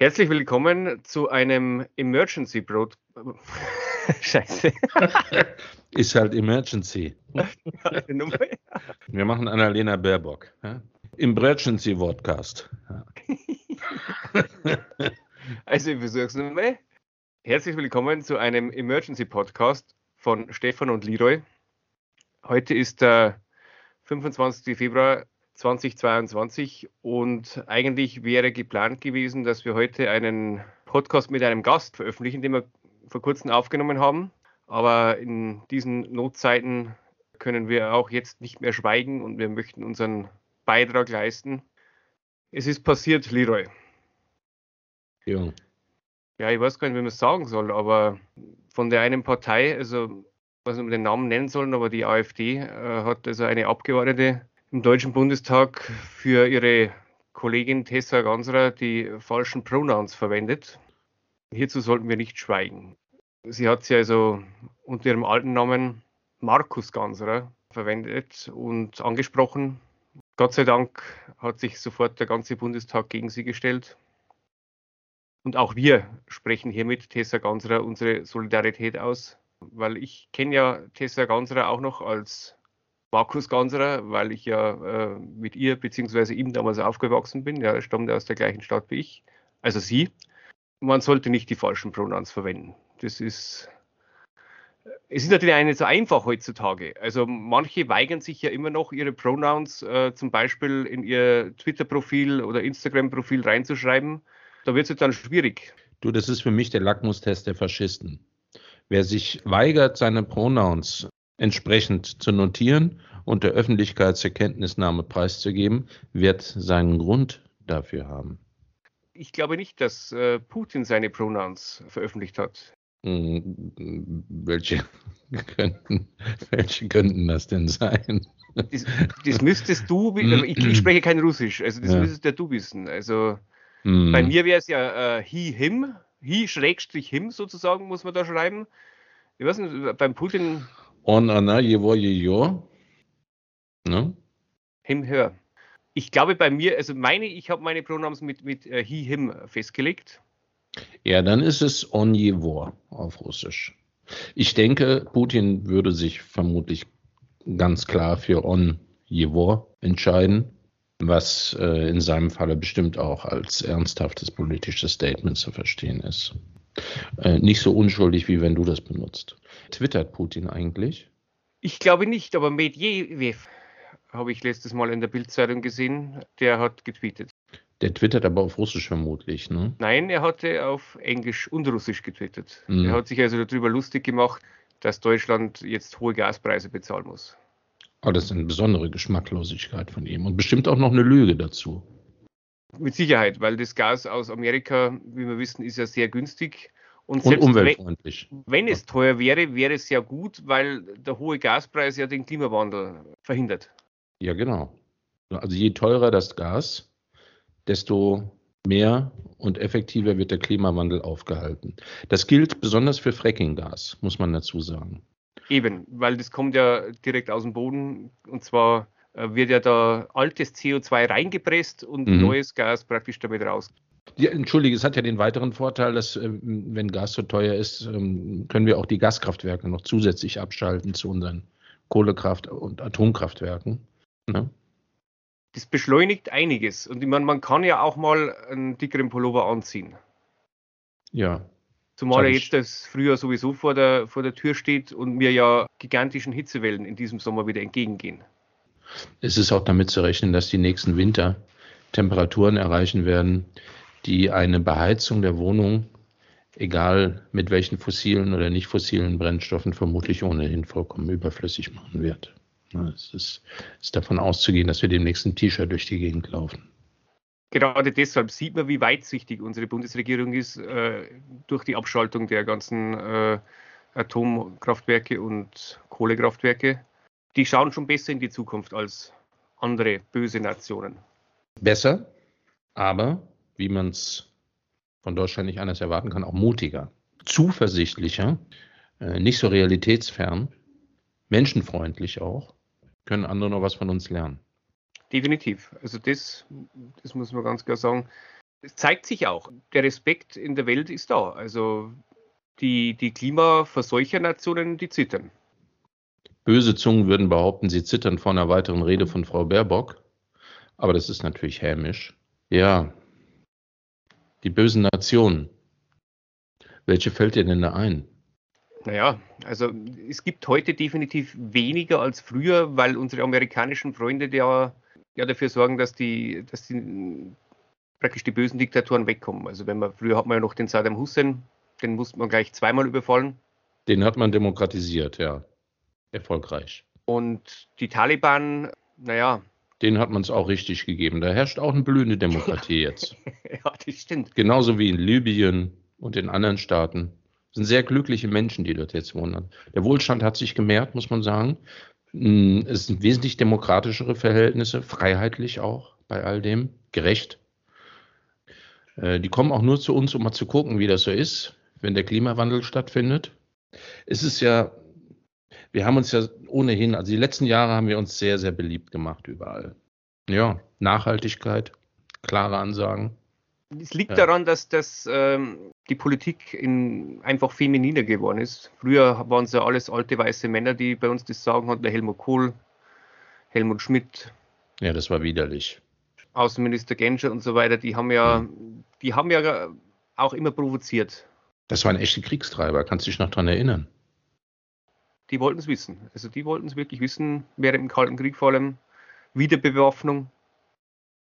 Herzlich willkommen zu einem Emergency Broad. Scheiße. Ist halt Emergency. Wir machen Annalena Baerbock. Ja? Emergency Vodcast. Ja. Also ich versuche es nochmal. Herzlich willkommen zu einem Emergency Podcast von Stefan und Leroy. Heute ist der 25. Februar 2022 und eigentlich wäre geplant gewesen, dass wir heute einen Podcast mit einem Gast veröffentlichen, den wir vor kurzem aufgenommen haben. Aber in diesen Notzeiten können wir auch jetzt nicht mehr schweigen und wir möchten unseren Beitrag leisten. Es ist passiert, Leroy. Ja. Ja, ich weiß gar nicht, wie man es sagen soll, aber von der einen Partei, also ob wir den Namen nennen sollen, aber die AfD äh, hat also eine Abgeordnete im Deutschen Bundestag für ihre Kollegin Tessa Ganserer die falschen Pronouns verwendet. Hierzu sollten wir nicht schweigen. Sie hat sie also unter ihrem alten Namen Markus Ganserer verwendet und angesprochen. Gott sei Dank hat sich sofort der ganze Bundestag gegen sie gestellt. Und auch wir sprechen hiermit Tessa Ganserer unsere Solidarität aus, weil ich kenne ja Tessa Ganserer auch noch als Markus Ganserer, weil ich ja äh, mit ihr bzw. ihm damals aufgewachsen bin. Ja, er stammt aus der gleichen Stadt wie ich, also sie. Man sollte nicht die falschen Pronouns verwenden. Das ist es ist natürlich nicht so einfach heutzutage. Also manche weigern sich ja immer noch, ihre Pronouns äh, zum Beispiel in ihr Twitter-Profil oder Instagram-Profil reinzuschreiben. Da wird es dann schwierig. Du, das ist für mich der Lackmustest der Faschisten. Wer sich weigert, seine Pronouns entsprechend zu notieren und der Öffentlichkeit zur Kenntnisnahme preiszugeben, wird seinen Grund dafür haben. Ich glaube nicht, dass äh, Putin seine Pronouns veröffentlicht hat. Hm, welche könnten, welche könnten das denn sein? Das, das müsstest du, ich, ich, spreche kein Russisch, also das ja. müsstest ja du wissen. Also mm. bei mir wäre es ja äh, he, him, he schrägstrich him sozusagen, muss man da schreiben. Ich weiß nicht, beim Putin On Anna äh, Jevoyejo. Ne? Him, her. Ich glaube bei mir, also meine, ich habe meine Pronouns mit, mit äh, he, him festgelegt. Ja, dann ist es On jevo auf Russisch. Ich denke, Putin würde sich vermutlich ganz klar für On jevo entscheiden, was äh, in seinem Falle bestimmt auch als ernsthaftes politisches Statement zu verstehen ist. Äh, nicht so unschuldig, wie wenn du das benutzt. Twittert Putin eigentlich? Ich glaube nicht, aber Medvedev habe ich letztes Mal in der Bildzeitung gesehen, der hat getweetet. Der twittert aber auf Russisch vermutlich, ne? Nein, er hatte auf Englisch und Russisch getwittert. Mhm. Er hat sich also darüber lustig gemacht, dass Deutschland jetzt hohe Gaspreise bezahlen muss. Aber das ist eine besondere Geschmacklosigkeit von ihm und bestimmt auch noch eine Lüge dazu. Mit Sicherheit, weil das Gas aus Amerika, wie wir wissen, ist ja sehr günstig. Und, und umweltfreundlich. Wenn, wenn, es teuer wäre, wäre es ja gut, weil der hohe Gaspreis ja den Klimawandel verhindert. Ja, genau. Also je teurer das Gas, desto mehr und effektiver wird der Klimawandel aufgehalten. Das gilt besonders für Frackinggas, muss man dazu sagen. Eben, weil das kommt ja direkt aus dem Boden und zwar wird ja da altes CO2 reingepresst und mhm. neues Gas praktisch damit raus. Ja, Entschuldige, es hat ja den weiteren Vorteil, dass ähm, wenn Gas so teuer ist, ähm, können wir auch die Gaskraftwerke noch zusätzlich abschalten zu unseren Kohlekraft- und Atomkraftwerken. Ne? Das beschleunigt einiges. Und ich meine, man kann ja auch mal einen dickeren Pullover anziehen. Ja. Zumal er jetzt das Frühjahr sowieso vor der, vor der Tür steht und mir ja gigantischen Hitzewellen in diesem Sommer wieder entgegengehen. Es ist auch damit zu rechnen, dass die nächsten Winter Temperaturen erreichen werden, die eine Beheizung der Wohnung, egal mit welchen fossilen oder nicht fossilen Brennstoffen, vermutlich ohnehin vollkommen überflüssig machen wird. Es ist, ist davon auszugehen, dass wir demnächst ein T-Shirt durch die Gegend laufen. Gerade deshalb sieht man, wie weitsichtig unsere Bundesregierung ist äh, durch die Abschaltung der ganzen äh, Atomkraftwerke und Kohlekraftwerke die schauen schon besser in die Zukunft als andere böse Nationen. Besser, aber wie man es von Deutschland nicht anders erwarten kann, auch mutiger, zuversichtlicher, äh, nicht so realitätsfern, menschenfreundlich auch, können andere noch was von uns lernen. Definitiv. Also das, das muss man ganz klar sagen. Es zeigt sich auch, der Respekt in der Welt ist da. Also die, die Klimaverseuchernationen, die zittern. Böse Zungen würden behaupten, sie zittern vor einer weiteren Rede von Frau Baerbock. Aber das ist natürlich hämisch. Ja, die bösen Nationen. Welche fällt dir denn da ein? Naja, also es gibt heute definitiv weniger als früher, weil unsere amerikanischen Freunde ja, ja dafür sorgen, dass die, dass die praktisch die bösen Diktatoren wegkommen. Also wenn man früher hat man ja noch den Saddam Hussein, den musste man gleich zweimal überfallen. Den hat man demokratisiert, ja. Erfolgreich. Und die Taliban, naja. Den hat man es auch richtig gegeben. Da herrscht auch eine blühende Demokratie jetzt. ja, das stimmt. Genauso wie in Libyen und in anderen Staaten. Das sind sehr glückliche Menschen, die dort jetzt wohnen. Der Wohlstand hat sich gemehrt, muss man sagen. Hm, es sind wesentlich demokratischere Verhältnisse, freiheitlich auch bei all dem, gerecht. Äh, die kommen auch nur zu uns, um mal zu gucken, wie das so ist, wenn der Klimawandel stattfindet. Es ist ja, wir haben uns ja ohnehin, also die letzten Jahre haben wir uns sehr, sehr beliebt gemacht überall. Ja, Nachhaltigkeit, klare Ansagen. Es liegt ja. daran, dass, dass ähm, die Politik in, einfach femininer geworden ist. Früher waren es ja alles alte weiße Männer, die bei uns das Sagen hatten, der Helmut Kohl, Helmut Schmidt. Ja, das war widerlich. Außenminister Genscher und so weiter, die haben ja, mhm. die haben ja auch immer provoziert. Das waren echte Kriegstreiber, kannst du dich noch daran erinnern? Die wollten es wissen. Also die wollten es wirklich wissen, während im Kalten Krieg vor allem. Wiederbewaffnung,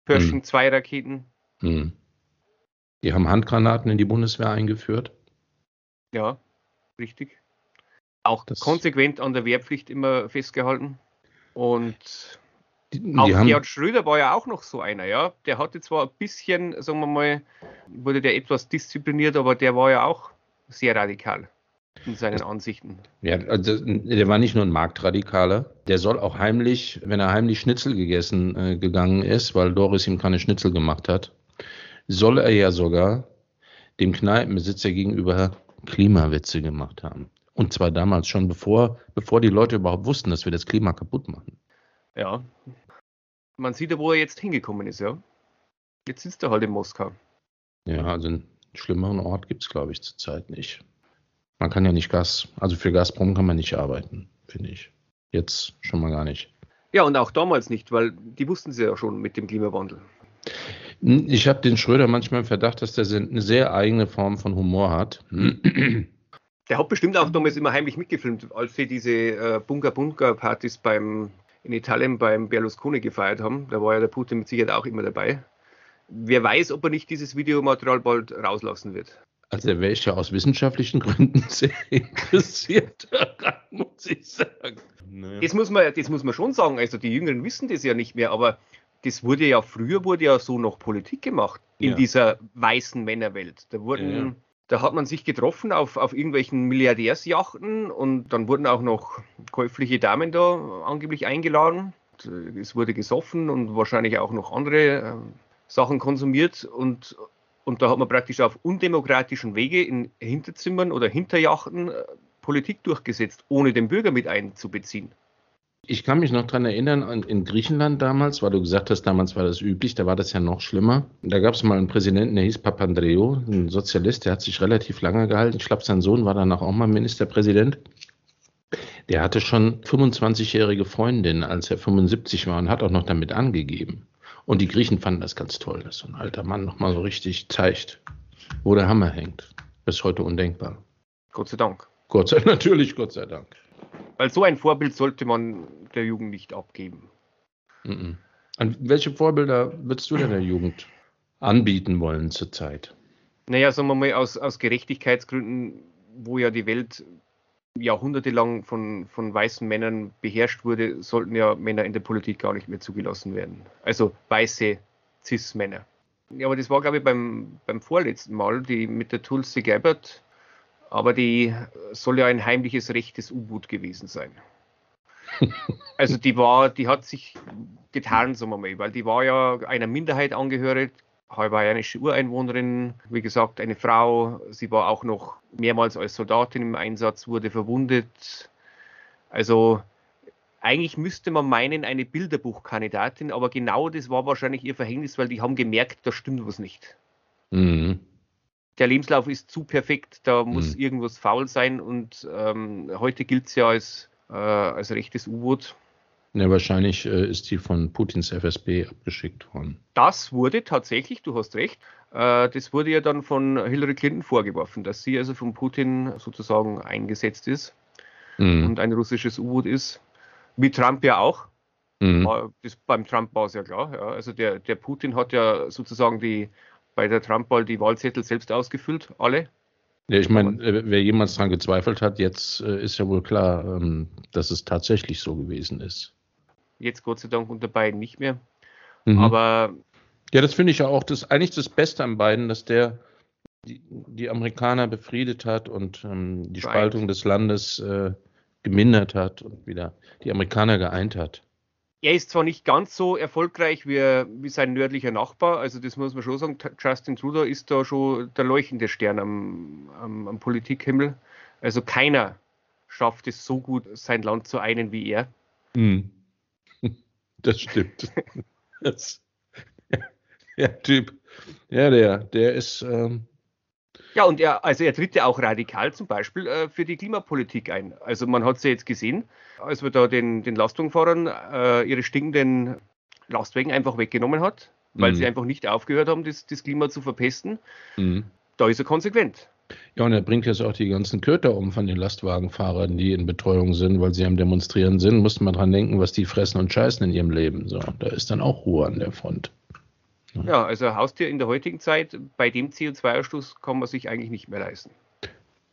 Pershing 2 hm. Raketen. Hm. Die haben Handgranaten in die Bundeswehr eingeführt. Ja, richtig. Auch das konsequent an der Wehrpflicht immer festgehalten. Und die, auch haben, Gerhard Schröder war ja auch noch so einer, ja. Der hatte zwar ein bisschen, sagen wir mal, wurde der etwas diszipliniert, aber der war ja auch sehr radikal in seinen Ansichten. Ja, also der war nicht nur ein Marktradikaler, der soll auch heimlich, wenn er heimlich Schnitzel gegessen äh, gegangen ist, weil Doris ihm keine Schnitzel gemacht hat, soll er ja sogar dem Kneipenbesitzer gegenüber Klimawitze gemacht haben. Und zwar damals schon, bevor, bevor die Leute überhaupt wussten, dass wir das Klima kaputt machen. Ja. Man sieht ja, wo er jetzt hingekommen ist, ja. Jetzt sitzt er halt in Moskau. Ja, also einen schlimmeren Ort gibt es, glaube ich, zurzeit nicht. Man kann ja nicht Gas, also für Gazprom kann man nicht arbeiten, finde ich. Jetzt schon mal gar nicht. Ja, und auch damals nicht, weil die wussten sie ja schon mit dem Klimawandel. Ich habe den Schröder manchmal im Verdacht, dass der eine sehr eigene Form von Humor hat. Der hat bestimmt auch damals immer heimlich mitgefilmt, als sie diese äh, Bunker-Bunker-Partys beim in Italien beim Berlusconi gefeiert haben. Da war ja der Putin mit Sicherheit auch immer dabei. Wer weiß, ob er nicht dieses Videomaterial bald rauslassen wird. Also er wäre ich ja aus wissenschaftlichen Gründen sehr interessiert daran, muss ich sagen. Naja. Das, muss man, das muss man schon sagen. Also die Jüngeren wissen das ja nicht mehr, aber das wurde ja früher wurde ja so noch Politik gemacht in ja. dieser weißen Männerwelt. Da wurden, ja. da hat man sich getroffen auf, auf irgendwelchen Milliardärsjachten und dann wurden auch noch käufliche Damen da angeblich eingeladen. Es wurde gesoffen und wahrscheinlich auch noch andere äh, Sachen konsumiert und, und da hat man praktisch auf undemokratischen Wege in Hinterzimmern oder Hinterjachten äh, Politik durchgesetzt, ohne den Bürger mit einzubeziehen. Ich kann mich noch dran erinnern, in Griechenland damals, weil du gesagt hast, damals war das üblich, da war das ja noch schlimmer. Da gab es mal einen Präsidenten, der hieß Papandreou, ein Sozialist, der hat sich relativ lange gehalten. Ich glaube, sein Sohn war danach auch mal Ministerpräsident. Der hatte schon 25-jährige Freundin, als er 75 war und hat auch noch damit angegeben. Und die Griechen fanden das ganz toll, dass so ein alter Mann nochmal so richtig zeigt, wo der Hammer hängt. Bis heute undenkbar. Gott sei Dank. Gott sei natürlich, Gott sei Dank. Weil so ein Vorbild sollte man der Jugend nicht abgeben. Mhm. An welche Vorbilder würdest du denn der Jugend anbieten wollen zurzeit? Naja, sagen wir mal, aus, aus Gerechtigkeitsgründen, wo ja die Welt jahrhundertelang von, von weißen Männern beherrscht wurde, sollten ja Männer in der Politik gar nicht mehr zugelassen werden. Also weiße Cis-Männer. Ja, aber das war, glaube ich, beim, beim vorletzten Mal, die mit der Tulsi Gabbard, aber die soll ja ein heimliches rechtes U-Boot gewesen sein. also die war, die hat sich getan, sagen wir mal, weil die war ja einer Minderheit angehörig, hawaiianische Ureinwohnerin, wie gesagt, eine Frau. Sie war auch noch mehrmals als Soldatin im Einsatz, wurde verwundet. Also eigentlich müsste man meinen, eine Bilderbuchkandidatin, aber genau das war wahrscheinlich ihr Verhängnis, weil die haben gemerkt, da stimmt was nicht. Mhm. Der Lebenslauf ist zu perfekt, da muss mhm. irgendwas faul sein und ähm, heute gilt es ja als, äh, als rechtes U-Boot. Ja, wahrscheinlich äh, ist die von Putins FSB abgeschickt worden. Das wurde tatsächlich, du hast recht, äh, das wurde ja dann von Hillary Clinton vorgeworfen, dass sie also von Putin sozusagen eingesetzt ist mhm. und ein russisches U-Boot ist. Wie Trump ja auch. Mhm. Das, beim Trump war es ja klar. Ja. Also der, der Putin hat ja sozusagen die, bei der Trump-Wahl die Wahlzettel selbst ausgefüllt, alle. Ja, ich meine, äh, wer jemals daran gezweifelt hat, jetzt äh, ist ja wohl klar, ähm, dass es tatsächlich so gewesen ist. Jetzt Gott sei Dank unter beiden nicht mehr. Mhm. Aber. Ja, das finde ich ja auch das, eigentlich das Beste an beiden, dass der die, die Amerikaner befriedet hat und ähm, die Spaltung des Landes äh, gemindert hat und wieder die Amerikaner geeint hat. Er ist zwar nicht ganz so erfolgreich wie, wie sein nördlicher Nachbar, also das muss man schon sagen, Justin Trudeau ist da schon der leuchtende Stern am, am, am Politikhimmel. Also keiner schafft es so gut, sein Land zu einen wie er. Mhm. Das stimmt. Das, der Typ, ja, der, der ist. Ähm ja, und er, also er tritt ja auch radikal zum Beispiel äh, für die Klimapolitik ein. Also man hat es ja jetzt gesehen, als wir da den, den Lastwagenfahrern äh, ihre stinkenden Lastwagen einfach weggenommen hat, weil mhm. sie einfach nicht aufgehört haben, das, das Klima zu verpesten. Mhm. Da ist er konsequent. Ja, und er bringt jetzt auch die ganzen Köter um von den Lastwagenfahrern, die in Betreuung sind, weil sie am Demonstrieren sind. Muss man dran denken, was die fressen und scheißen in ihrem Leben. So, da ist dann auch Ruhe an der Front. Ja, ja also Haustier in der heutigen Zeit, bei dem CO2-Ausstoß kann man sich eigentlich nicht mehr leisten.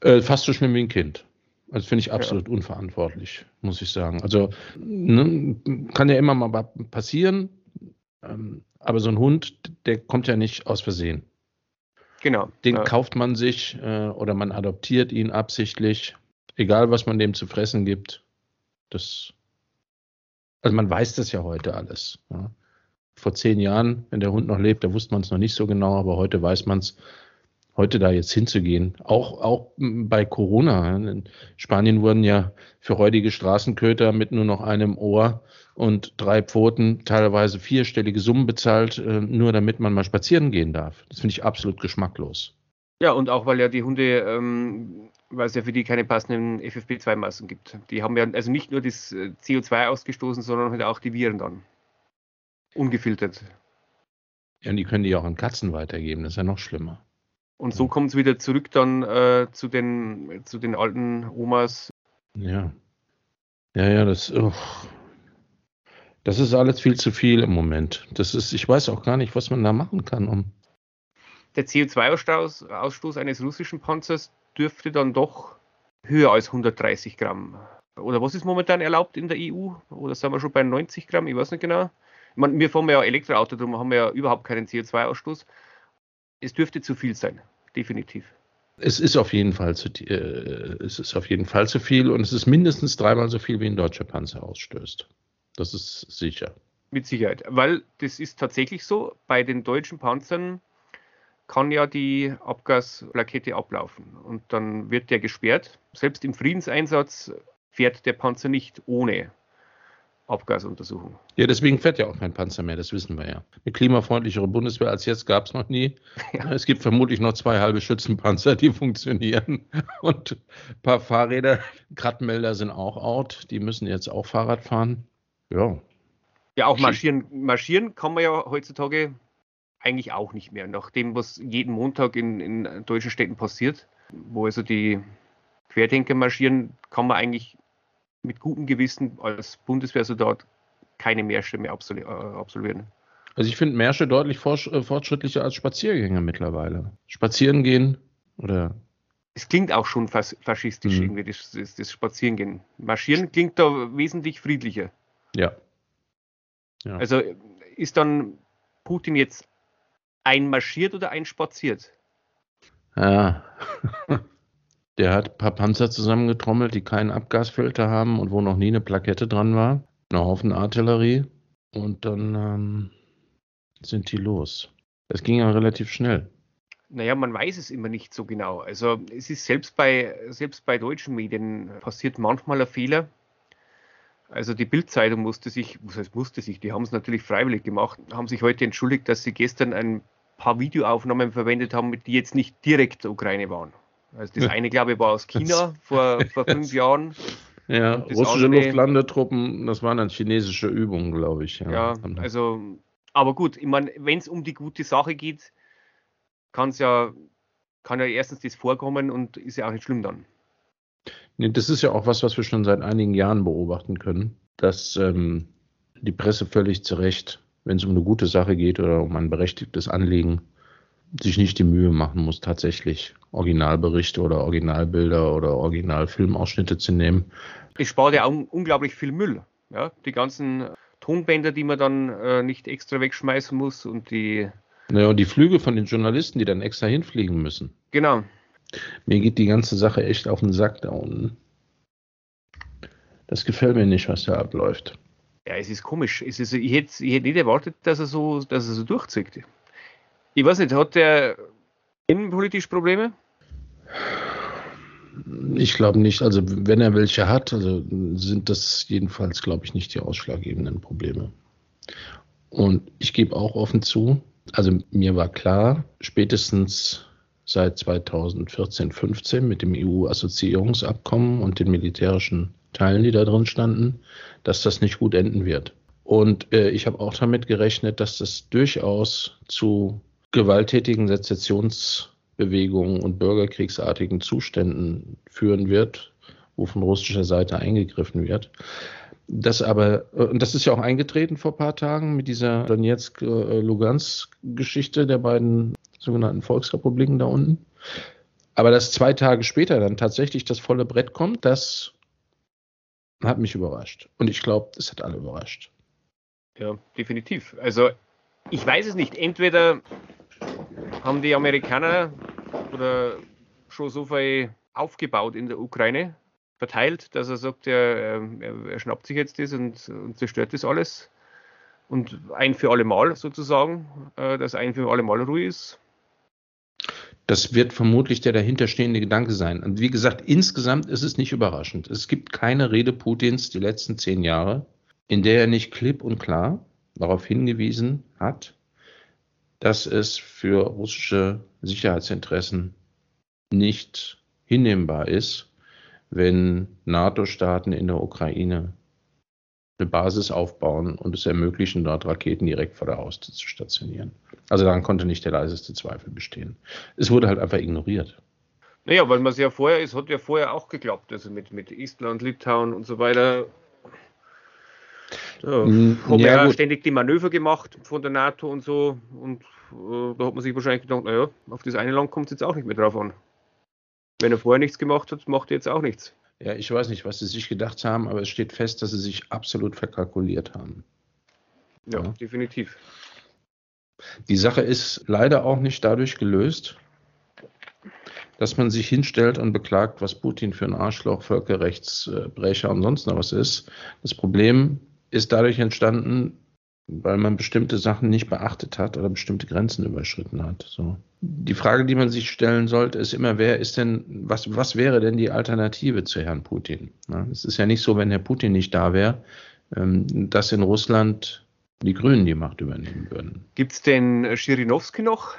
Äh, fast so schlimm wie ein Kind. Also finde ich absolut ja. unverantwortlich, muss ich sagen. Also ne, kann ja immer mal passieren, ähm, aber so ein Hund, der kommt ja nicht aus Versehen. Genau. Den ja. kauft man sich äh, oder man adoptiert ihn absichtlich, egal was man dem zu fressen gibt. Das, also man weiß das ja heute alles. Ja. Vor zehn Jahren, wenn der Hund noch lebt, da wusste man es noch nicht so genau, aber heute weiß man es. Heute da jetzt hinzugehen, auch, auch bei Corona. In Spanien wurden ja für räudige Straßenköter mit nur noch einem Ohr und drei Pfoten teilweise vierstellige Summen bezahlt, äh, nur damit man mal spazieren gehen darf. Das finde ich absolut geschmacklos. Ja, und auch weil ja die Hunde, ähm, weil es ja für die keine passenden FFP2-Massen gibt. Die haben ja also nicht nur das äh, CO2 ausgestoßen, sondern halt auch die Viren dann. Ungefiltert. Ja, und die können die auch an Katzen weitergeben, das ist ja noch schlimmer. Und so kommt es wieder zurück dann äh, zu, den, zu den alten Omas. Ja. Ja, ja, das. Oh. Das ist alles viel zu viel im Moment. Das ist, ich weiß auch gar nicht, was man da machen kann, um. Der CO2-Ausstoß eines russischen Panzers dürfte dann doch höher als 130 Gramm. Oder was ist momentan erlaubt in der EU? Oder sind wir schon bei 90 Gramm? Ich weiß nicht genau. Ich meine, wir fahren ja Elektroauto, darum haben wir ja überhaupt keinen CO2-Ausstoß. Es dürfte zu viel sein, definitiv. Es ist auf jeden Fall zu, äh, es ist auf jeden Fall zu viel und es ist mindestens dreimal so viel, wie ein deutscher Panzer ausstößt. Das ist sicher. Mit Sicherheit, weil das ist tatsächlich so. Bei den deutschen Panzern kann ja die Abgasplakette ablaufen und dann wird der gesperrt. Selbst im Friedenseinsatz fährt der Panzer nicht ohne Abgasuntersuchung. Ja, deswegen fährt ja auch kein Panzer mehr, das wissen wir ja. Eine klimafreundlichere Bundeswehr als jetzt gab es noch nie. Ja. Es gibt vermutlich noch zwei halbe Schützenpanzer, die funktionieren. Und ein paar Fahrräder, Kratmelder sind auch out, die müssen jetzt auch Fahrrad fahren. Ja. Ja, auch marschieren, marschieren kann man ja heutzutage eigentlich auch nicht mehr. Nach dem, was jeden Montag in, in deutschen Städten passiert, wo also die Querdenker marschieren, kann man eigentlich mit gutem Gewissen als Bundeswehrsoldat keine Märsche mehr äh, absolvieren. Also ich finde Märsche deutlich äh, fortschrittlicher als Spaziergänge mittlerweile. Spazieren gehen oder. Es klingt auch schon fas faschistisch mhm. irgendwie, das, das, das Spazierengehen. Marschieren klingt da wesentlich friedlicher. Ja. ja. Also ist dann Putin jetzt einmarschiert oder einspaziert? Ja. Der hat ein paar Panzer zusammengetrommelt, die keinen Abgasfilter haben und wo noch nie eine Plakette dran war. Ein Haufen Artillerie. Und dann ähm, sind die los. Das ging ja relativ schnell. Naja, man weiß es immer nicht so genau. Also es ist selbst bei, selbst bei deutschen Medien passiert manchmal ein Fehler. Also die Bildzeitung musste sich, was heißt musste sich, die haben es natürlich freiwillig gemacht, haben sich heute entschuldigt, dass sie gestern ein paar Videoaufnahmen verwendet haben, die jetzt nicht direkt Ukraine waren. Also das eine, glaube ich, war aus China vor, vor fünf Jahren. Ja, russische andere, Luftlandetruppen, das waren dann chinesische Übungen, glaube ich. Ja, ja also, aber gut, ich meine, wenn es um die gute Sache geht, kann es ja, kann ja erstens das vorkommen und ist ja auch nicht schlimm dann. Nee, das ist ja auch was, was wir schon seit einigen Jahren beobachten können, dass ähm, die Presse völlig zu Recht, wenn es um eine gute Sache geht oder um ein berechtigtes Anliegen, sich nicht die Mühe machen muss, tatsächlich Originalberichte oder Originalbilder oder Originalfilmausschnitte zu nehmen. Es spart ja un unglaublich viel Müll. Ja? Die ganzen Tonbänder, die man dann äh, nicht extra wegschmeißen muss und die. Naja, und die Flüge von den Journalisten, die dann extra hinfliegen müssen. Genau. Mir geht die ganze Sache echt auf den Sack da unten. Das gefällt mir nicht, was da abläuft. Ja, es ist komisch. Es ist, ich, hätte, ich hätte nicht erwartet, dass er so, dass er so durchzieht. Ich weiß nicht, hat der innenpolitisch Probleme? Ich glaube nicht. Also wenn er welche hat, also sind das jedenfalls, glaube ich, nicht die ausschlaggebenden Probleme. Und ich gebe auch offen zu, also mir war klar, spätestens seit 2014, 15 mit dem EU-Assoziierungsabkommen und den militärischen Teilen, die da drin standen, dass das nicht gut enden wird. Und äh, ich habe auch damit gerechnet, dass das durchaus zu gewalttätigen Sezessionsbewegungen und bürgerkriegsartigen Zuständen führen wird, wo von russischer Seite eingegriffen wird. Das aber, äh, und das ist ja auch eingetreten vor ein paar Tagen mit dieser Donetsk-Lugansk-Geschichte der beiden sogenannten Volksrepubliken da unten. Aber dass zwei Tage später dann tatsächlich das volle Brett kommt, das hat mich überrascht. Und ich glaube, das hat alle überrascht. Ja, definitiv. Also ich weiß es nicht. Entweder haben die Amerikaner oder schon so viel aufgebaut in der Ukraine, verteilt, dass er sagt, er, er, schnappt sich jetzt das und, und, zerstört das alles. Und ein für alle Mal sozusagen, äh, dass ein für alle Mal ruhig ist. Das wird vermutlich der dahinterstehende Gedanke sein. Und wie gesagt, insgesamt ist es nicht überraschend. Es gibt keine Rede Putins die letzten zehn Jahre, in der er nicht klipp und klar darauf hingewiesen hat, dass es für russische Sicherheitsinteressen nicht hinnehmbar ist, wenn NATO-Staaten in der Ukraine eine Basis aufbauen und es ermöglichen, dort Raketen direkt vor der Haustür zu stationieren. Also daran konnte nicht der leiseste Zweifel bestehen. Es wurde halt einfach ignoriert. Naja, weil man es ja vorher, es hat ja vorher auch geklappt, also mit, mit Estland, Litauen und so weiter ja, hm, haben ja, ja ständig die Manöver gemacht von der NATO und so. Und äh, da hat man sich wahrscheinlich gedacht, naja, auf das eine Land kommt es jetzt auch nicht mehr drauf an. Wenn er vorher nichts gemacht hat, macht er jetzt auch nichts. Ja, ich weiß nicht, was sie sich gedacht haben, aber es steht fest, dass sie sich absolut verkalkuliert haben. Ja, ja, definitiv. Die Sache ist leider auch nicht dadurch gelöst, dass man sich hinstellt und beklagt, was Putin für ein Arschloch, Völkerrechtsbrecher und sonst noch was ist. Das Problem ist dadurch entstanden, weil man bestimmte Sachen nicht beachtet hat oder bestimmte Grenzen überschritten hat. So. Die Frage, die man sich stellen sollte, ist immer, wer ist denn, was, was wäre denn die Alternative zu Herrn Putin? Ja, es ist ja nicht so, wenn Herr Putin nicht da wäre, ähm, dass in Russland die Grünen die Macht übernehmen würden. Gibt es denn Schirinowski noch?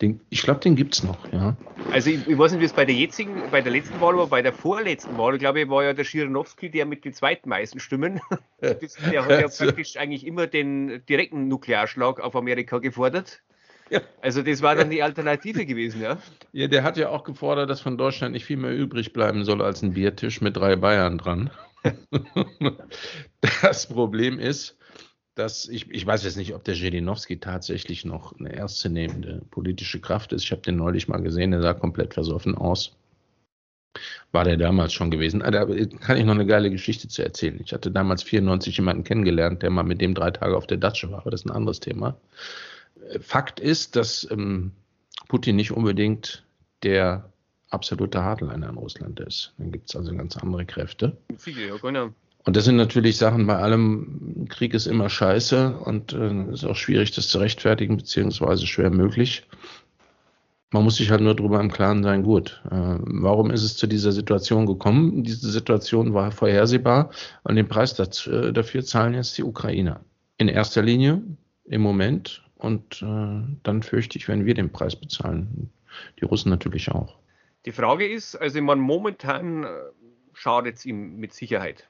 Den, ich glaube, den gibt es noch, ja. Also ich, ich, weiß nicht, wie es bei der jetzigen, bei der letzten Wahl war, bei der vorletzten Wahl, glaube ich, war ja der Schiranowski der mit den zweitmeisten Stimmen. Das, der hat ja praktisch eigentlich immer den direkten Nuklearschlag auf Amerika gefordert. Ja. Also das war dann die Alternative gewesen, ja. Ja, der hat ja auch gefordert, dass von Deutschland nicht viel mehr übrig bleiben soll als ein Biertisch mit drei Bayern dran. das Problem ist, dass ich, ich weiß jetzt nicht, ob der Jedinowski tatsächlich noch eine ernstzunehmende politische Kraft ist. Ich habe den neulich mal gesehen, der sah komplett versoffen aus. War der damals schon gewesen. Ah, da kann ich noch eine geile Geschichte zu erzählen. Ich hatte damals 94 jemanden kennengelernt, der mal mit dem drei Tage auf der Datsche war, aber das ist ein anderes Thema. Fakt ist, dass ähm, Putin nicht unbedingt der absolute Hardliner in Russland ist. Dann gibt es also ganz andere Kräfte. Viele, ja, genau. Und das sind natürlich Sachen, bei allem Krieg ist immer scheiße und äh, ist auch schwierig, das zu rechtfertigen, beziehungsweise schwer möglich. Man muss sich halt nur darüber im Klaren sein, gut, äh, warum ist es zu dieser Situation gekommen? Diese Situation war vorhersehbar und den Preis dazu, äh, dafür zahlen jetzt die Ukrainer. In erster Linie im Moment Und äh, dann fürchte ich, werden wir den Preis bezahlen. Die Russen natürlich auch. Die Frage ist, also man momentan äh, schadet es ihm mit Sicherheit.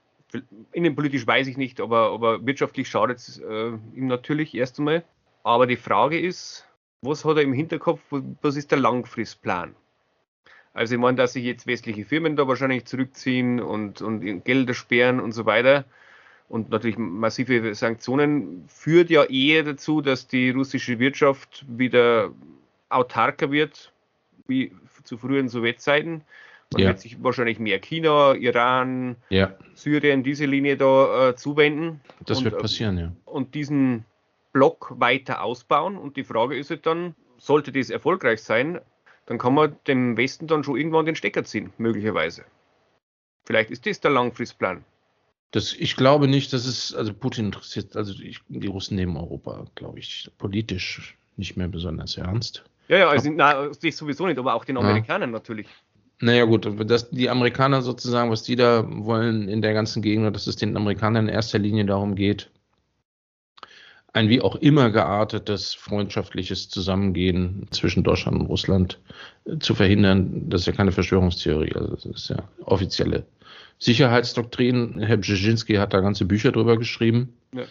Innenpolitisch weiß ich nicht, aber, aber wirtschaftlich schadet es äh, ihm natürlich erst einmal. Aber die Frage ist, was hat er im Hinterkopf, was ist der Langfristplan? Also ich meine, dass sich jetzt westliche Firmen da wahrscheinlich zurückziehen und, und Gelder sperren und so weiter und natürlich massive Sanktionen führt ja eher dazu, dass die russische Wirtschaft wieder autarker wird, wie zu früheren Sowjetzeiten. Man ja. wird sich wahrscheinlich mehr China, Iran, ja. Syrien, diese Linie da äh, zuwenden. Das und, wird äh, passieren, ja. Und diesen Block weiter ausbauen. Und die Frage ist halt dann, sollte das erfolgreich sein, dann kann man dem Westen dann schon irgendwann den Stecker ziehen, möglicherweise. Vielleicht ist das der Langfristplan. Das, ich glaube nicht, dass es, also Putin interessiert, also ich, die Russen nehmen Europa, glaube ich, politisch nicht mehr besonders ernst. Ja, ja, also, na, das sowieso nicht, aber auch den Amerikanern ja. natürlich. Naja gut, dass die Amerikaner sozusagen, was die da wollen in der ganzen Gegend, dass es den Amerikanern in erster Linie darum geht, ein wie auch immer geartetes freundschaftliches Zusammengehen zwischen Deutschland und Russland äh, zu verhindern. Das ist ja keine Verschwörungstheorie, also das ist ja offizielle Sicherheitsdoktrin. Herr Brzezinski hat da ganze Bücher drüber geschrieben. Ja.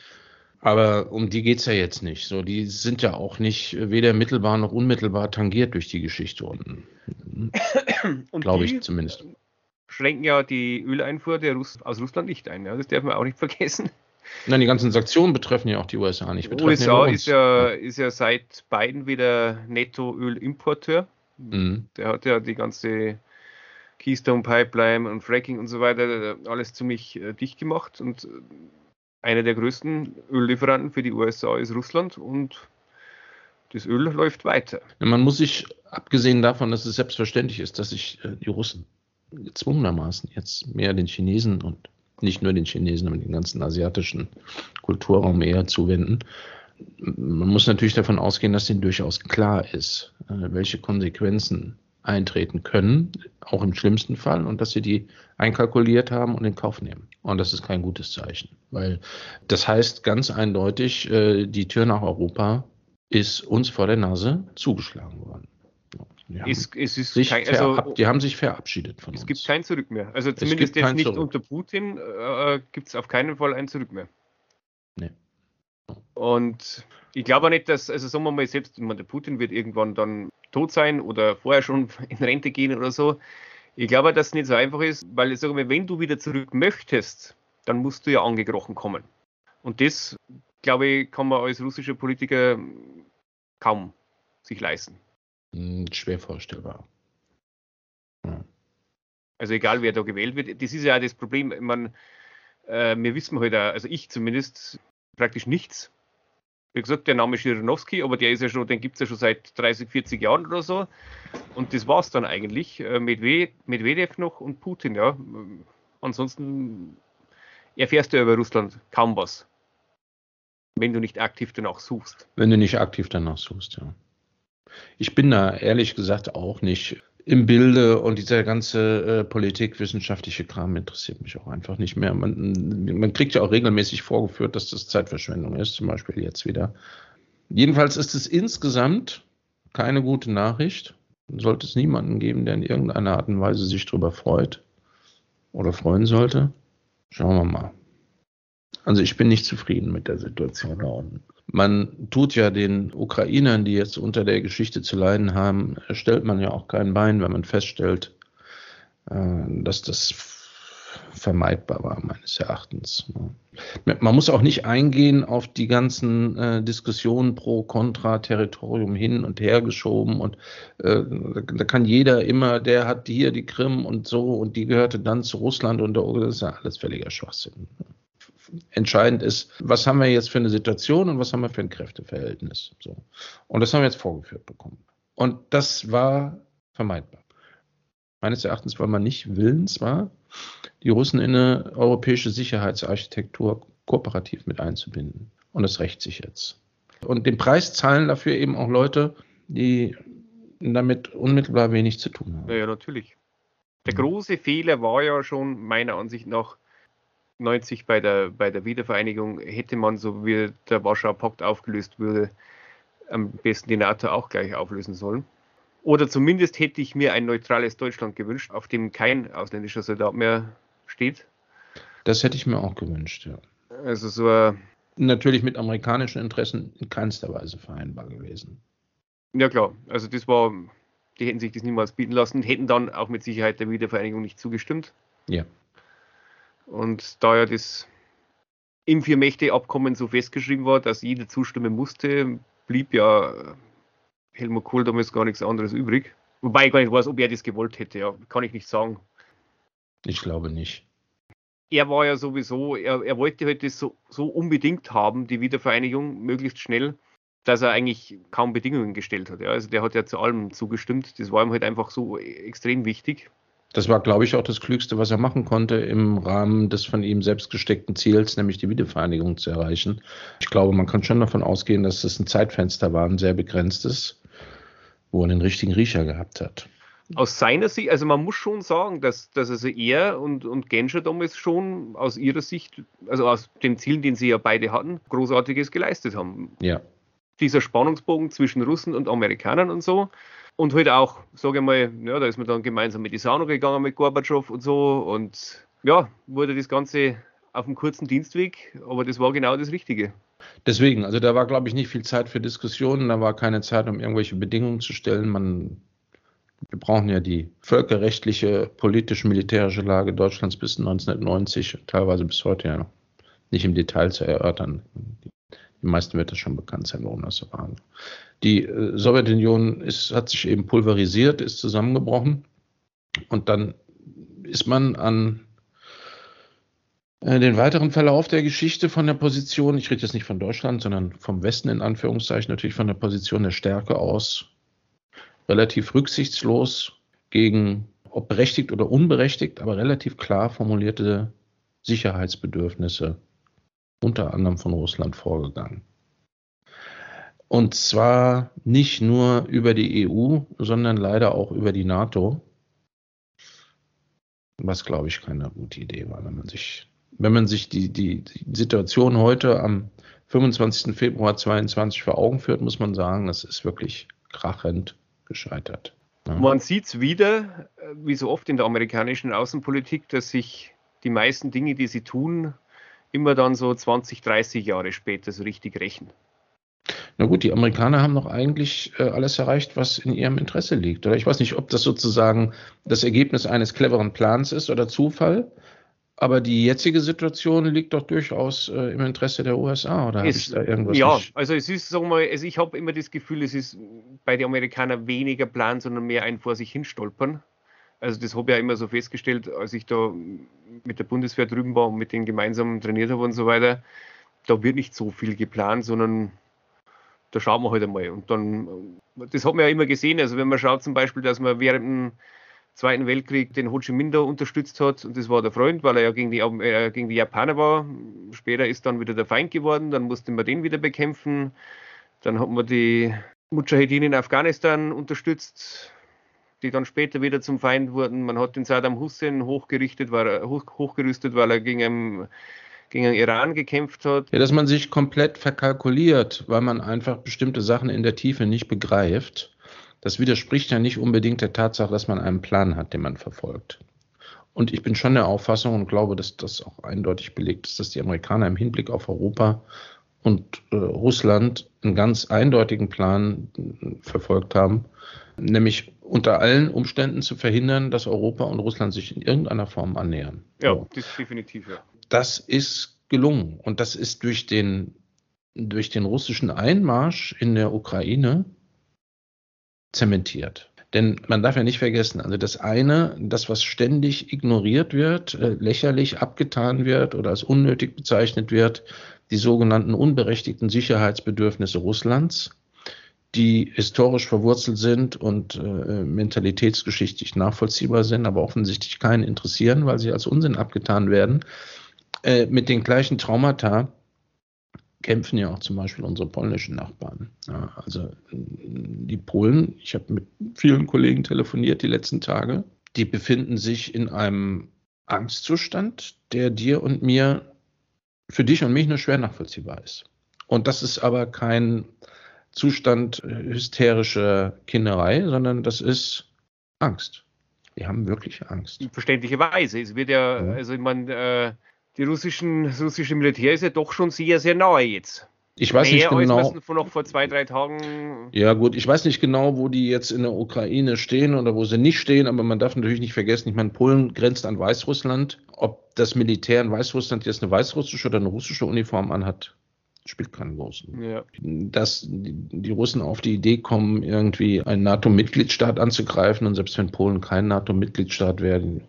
Aber um die geht es ja jetzt nicht. So, die sind ja auch nicht weder mittelbar noch unmittelbar tangiert durch die Geschichte unten. Glaube ich zumindest. Schränken ja die Öleinfuhr der Russ aus Russland nicht ein. Ja? Das darf man auch nicht vergessen. Nein, die ganzen Sanktionen betreffen ja auch die USA nicht. Die USA ja ist, ja, ist ja seit Biden wieder Nettoölimporteur. Mhm. Der hat ja die ganze Keystone Pipeline und Fracking und so weiter alles ziemlich äh, dicht gemacht. Und äh, einer der größten Öllieferanten für die USA ist Russland und das Öl läuft weiter. Man muss sich, abgesehen davon, dass es selbstverständlich ist, dass sich äh, die Russen gezwungenermaßen jetzt mehr den Chinesen und nicht nur den Chinesen, aber den ganzen asiatischen Kulturraum eher zuwenden. Man muss natürlich davon ausgehen, dass ihnen durchaus klar ist, äh, welche Konsequenzen eintreten können, auch im schlimmsten Fall, und dass sie die einkalkuliert haben und in Kauf nehmen. Und das ist kein gutes Zeichen, weil das heißt ganz eindeutig, äh, die Tür nach Europa ist uns vor der Nase zugeschlagen worden. Es, es ist kein, also, die haben sich verabschiedet von es uns. Es gibt kein Zurück mehr. Also zumindest jetzt nicht Zurück. unter Putin äh, gibt es auf keinen Fall ein Zurück mehr. Nee. Und ich glaube auch nicht, dass, also sagen wir mal selbst, der Putin wird irgendwann dann tot sein oder vorher schon in Rente gehen oder so. Ich glaube, dass es nicht so einfach ist, weil ich sage mal, wenn du wieder zurück möchtest, dann musst du ja angekrochen kommen. Und das, glaube ich, kann man als russischer Politiker kaum sich leisten. Hm, schwer vorstellbar. Ja. Also egal, wer da gewählt wird, das ist ja auch das Problem. Man, äh, wir wissen halt, auch, also ich zumindest, praktisch nichts wie gesagt, der Name Schirinowski, aber der ist ja schon, den gibt es ja schon seit 30, 40 Jahren oder so. Und das war es dann eigentlich. Äh, Medvedev noch und Putin, ja. Ansonsten erfährst du über Russland kaum was. Wenn du nicht aktiv danach suchst. Wenn du nicht aktiv danach suchst, ja. Ich bin da ehrlich gesagt auch nicht im Bilde und dieser ganze äh, politikwissenschaftliche Kram interessiert mich auch einfach nicht mehr. Man, man kriegt ja auch regelmäßig vorgeführt, dass das Zeitverschwendung ist, zum Beispiel jetzt wieder. Jedenfalls ist es insgesamt keine gute Nachricht. Sollte es niemanden geben, der in irgendeiner Art und Weise sich darüber freut oder freuen sollte. Schauen wir mal. Also ich bin nicht zufrieden mit der Situation da unten. Man tut ja den Ukrainern, die jetzt unter der Geschichte zu leiden haben, stellt man ja auch kein Bein, wenn man feststellt, äh, dass das vermeidbar war, meines Erachtens. Man muss auch nicht eingehen auf die ganzen äh, Diskussionen pro Kontra Territorium hin und her geschoben und äh, da kann jeder immer, der hat hier die Krim und so und die gehörte dann zu Russland und das ist ja alles völliger Schwachsinn entscheidend ist, was haben wir jetzt für eine Situation und was haben wir für ein Kräfteverhältnis. So. Und das haben wir jetzt vorgeführt bekommen. Und das war vermeidbar. Meines Erachtens, weil man nicht willens war, die Russen in eine europäische Sicherheitsarchitektur kooperativ mit einzubinden. Und das rächt sich jetzt. Und den Preis zahlen dafür eben auch Leute, die damit unmittelbar wenig zu tun haben. Ja, natürlich. Der große Fehler war ja schon meiner Ansicht nach, 90 bei der, bei der Wiedervereinigung hätte man, so wie der Warschauer Pakt aufgelöst wurde, am besten die NATO auch gleich auflösen sollen. Oder zumindest hätte ich mir ein neutrales Deutschland gewünscht, auf dem kein ausländischer Soldat mehr steht. Das hätte ich mir auch gewünscht, ja. Also so Natürlich mit amerikanischen Interessen in keinster Weise vereinbar gewesen. Ja klar, also das war, die hätten sich das niemals bieten lassen, hätten dann auch mit Sicherheit der Wiedervereinigung nicht zugestimmt. Ja. Und da ja das im Vier-Mächte-Abkommen so festgeschrieben war, dass jeder zustimmen musste, blieb ja Helmut Kohl damals gar nichts anderes übrig. Wobei ich gar nicht weiß, ob er das gewollt hätte, ja, kann ich nicht sagen. Ich glaube nicht er war ja sowieso, er, er wollte halt das so, so unbedingt haben, die Wiedervereinigung, möglichst schnell, dass er eigentlich kaum Bedingungen gestellt hat. Ja. Also der hat ja zu allem zugestimmt. Das war ihm halt einfach so extrem wichtig. Das war, glaube ich, auch das Klügste, was er machen konnte im Rahmen des von ihm selbst gesteckten Ziels, nämlich die Wiedervereinigung zu erreichen. Ich glaube, man kann schon davon ausgehen, dass das ein Zeitfenster war, ein sehr begrenztes, wo er den richtigen Riecher gehabt hat aus seiner Sicht, also man muss schon sagen, dass, dass also er und, und Genscher damals schon aus ihrer Sicht, also aus den Zielen, den sie ja beide hatten, Großartiges geleistet haben. Ja. Dieser Spannungsbogen zwischen Russen und Amerikanern und so. Und halt auch, sage ich mal, ja, da ist man dann gemeinsam mit die Sauna gegangen mit Gorbatschow und so. Und ja, wurde das Ganze auf einem kurzen Dienstweg, aber das war genau das Richtige. Deswegen, also da war, glaube ich, nicht viel Zeit für Diskussionen, da war keine Zeit, um irgendwelche Bedingungen zu stellen. Man wir brauchen ja die völkerrechtliche, politisch-militärische Lage Deutschlands bis 1990, teilweise bis heute ja noch nicht im Detail zu erörtern. Die, meisten wird das schon bekannt sein, warum das so war. Die äh, Sowjetunion ist, hat sich eben pulverisiert, ist zusammengebrochen und dann ist man an äh, den weiteren Verlauf der Geschichte von der Position, ich rede jetzt nicht von Deutschland, sondern vom Westen in Anführungszeichen, natürlich von der Position der Stärke aus relativ rücksichtslos gegen, ob berechtigt oder unberechtigt, aber relativ klar formulierte Sicherheitsbedürfnisse unter anderem von Russland vorgegangen. Und zwar nicht nur über die EU, sondern leider auch über die NATO. Was, glaube ich, keine gute Idee war, wenn man sich, wenn man sich die, die, Situation heute am 25. Februar 2022 vor Augen führt, muss man sagen, das ist wirklich krachend gescheitert. Ja. Man sieht es wieder, äh, wie so oft in der amerikanischen Außenpolitik, dass sich die meisten Dinge, die sie tun, immer dann so 20, 30 Jahre später so richtig rächen. Na gut, die Amerikaner haben noch eigentlich äh, alles erreicht, was in ihrem Interesse liegt. Oder ich weiß nicht, ob das sozusagen das Ergebnis eines cleveren Plans ist oder Zufall. Aber die jetzige Situation liegt doch durchaus äh, im Interesse der USA, oder ist da irgendwas? Ja, nicht? also es ist, sagen wir mal, also ich habe immer das Gefühl, es ist bei den Amerikanern weniger Plan, sondern mehr ein vor sich hinstolpern. Also das habe ich ja immer so festgestellt, als ich da mit der Bundeswehr drüben war und mit denen gemeinsam trainiert habe und so weiter. Da wird nicht so viel geplant, sondern da schauen wir halt einmal. Und dann, das hat man ja immer gesehen, also wenn man schaut zum Beispiel, dass man während dem Zweiten Weltkrieg den Ho Chi Minh da unterstützt hat. Und das war der Freund, weil er ja gegen die, äh, gegen die Japaner war. Später ist dann wieder der Feind geworden. Dann musste man den wieder bekämpfen. Dann hat man die Mujahedin in Afghanistan unterstützt, die dann später wieder zum Feind wurden. Man hat den Saddam Hussein hochgerichtet, weil hoch, hochgerüstet, weil er gegen einen, gegen den Iran gekämpft hat. Ja, dass man sich komplett verkalkuliert, weil man einfach bestimmte Sachen in der Tiefe nicht begreift das widerspricht ja nicht unbedingt der Tatsache, dass man einen Plan hat, den man verfolgt. Und ich bin schon der Auffassung und glaube, dass das auch eindeutig belegt ist, dass die Amerikaner im Hinblick auf Europa und äh, Russland einen ganz eindeutigen Plan äh, verfolgt haben, nämlich unter allen Umständen zu verhindern, dass Europa und Russland sich in irgendeiner Form annähern. Ja, so. das ist definitiv, ja. Das ist gelungen und das ist durch den, durch den russischen Einmarsch in der Ukraine zementiert. Denn man darf ja nicht vergessen, also das eine, das, was ständig ignoriert wird, äh, lächerlich abgetan wird oder als unnötig bezeichnet wird, die sogenannten unberechtigten Sicherheitsbedürfnisse Russlands, die historisch verwurzelt sind und äh, mentalitätsgeschichtlich nachvollziehbar sind, aber offensichtlich keinen interessieren, weil sie als Unsinn abgetan werden, äh, mit den gleichen Traumata kämpfen ja auch zum Beispiel unsere polnischen Nachbarn. Ja, also die Polen, ich habe mit vielen Kollegen telefoniert die letzten Tage, die befinden sich in einem Angstzustand, der dir und mir, für dich und mich nur schwer nachvollziehbar ist. Und das ist aber kein Zustand hysterischer Kinderei, sondern das ist Angst. Die haben wirklich Angst. Verständlicherweise. Es wird ja, mhm. also meine, äh, die russischen, das russische Militär ist ja doch schon sehr, sehr nahe jetzt. Ich weiß Mehr nicht genau. Als noch vor zwei, drei Tagen. Ja, gut, ich weiß nicht genau, wo die jetzt in der Ukraine stehen oder wo sie nicht stehen, aber man darf natürlich nicht vergessen, ich meine, Polen grenzt an Weißrussland. Ob das Militär in Weißrussland jetzt eine weißrussische oder eine russische Uniform anhat, spielt keinen großen. Ja. Dass die Russen auf die Idee kommen, irgendwie einen NATO-Mitgliedstaat anzugreifen und selbst wenn Polen kein NATO-Mitgliedstaat werden,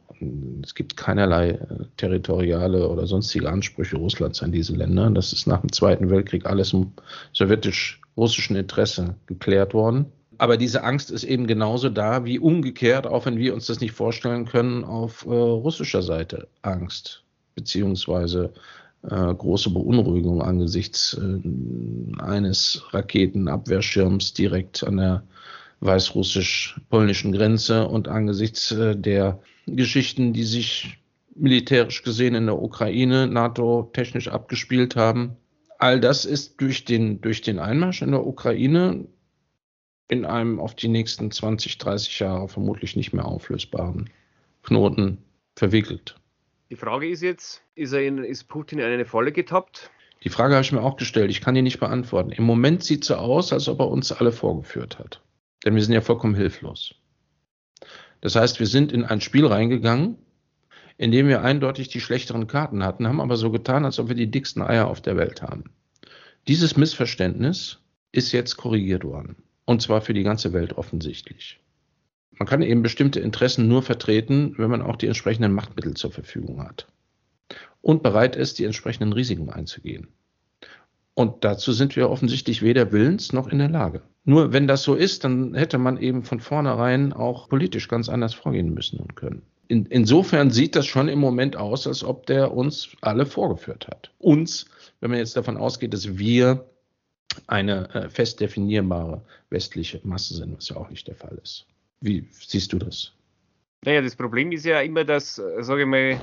es gibt keinerlei äh, territoriale oder sonstige Ansprüche Russlands an diese Länder. Das ist nach dem Zweiten Weltkrieg alles im sowjetisch-russischen Interesse geklärt worden. Aber diese Angst ist eben genauso da wie umgekehrt, auch wenn wir uns das nicht vorstellen können, auf äh, russischer Seite Angst beziehungsweise äh, große Beunruhigung angesichts äh, eines Raketenabwehrschirms direkt an der weißrussisch-polnischen Grenze und angesichts äh, der Geschichten, die sich militärisch gesehen in der Ukraine NATO-technisch abgespielt haben. All das ist durch den, durch den Einmarsch in der Ukraine in einem auf die nächsten 20, 30 Jahre vermutlich nicht mehr auflösbaren Knoten verwickelt. Die Frage ist jetzt, ist, er in, ist Putin in eine Falle getappt? Die Frage habe ich mir auch gestellt. Ich kann die nicht beantworten. Im Moment sieht es so aus, als ob er uns alle vorgeführt hat. Denn wir sind ja vollkommen hilflos. Das heißt, wir sind in ein Spiel reingegangen, in dem wir eindeutig die schlechteren Karten hatten, haben aber so getan, als ob wir die dicksten Eier auf der Welt haben. Dieses Missverständnis ist jetzt korrigiert worden. Und zwar für die ganze Welt offensichtlich. Man kann eben bestimmte Interessen nur vertreten, wenn man auch die entsprechenden Machtmittel zur Verfügung hat. Und bereit ist, die entsprechenden Risiken einzugehen. Und dazu sind wir offensichtlich weder willens noch in der Lage. Nur wenn das so ist, dann hätte man eben von vornherein auch politisch ganz anders vorgehen müssen und können. In, insofern sieht das schon im Moment aus, als ob der uns alle vorgeführt hat. Uns, wenn man jetzt davon ausgeht, dass wir eine äh, fest definierbare westliche Masse sind, was ja auch nicht der Fall ist. Wie siehst du das? Naja, das Problem ist ja immer, dass, äh, sage ich mal,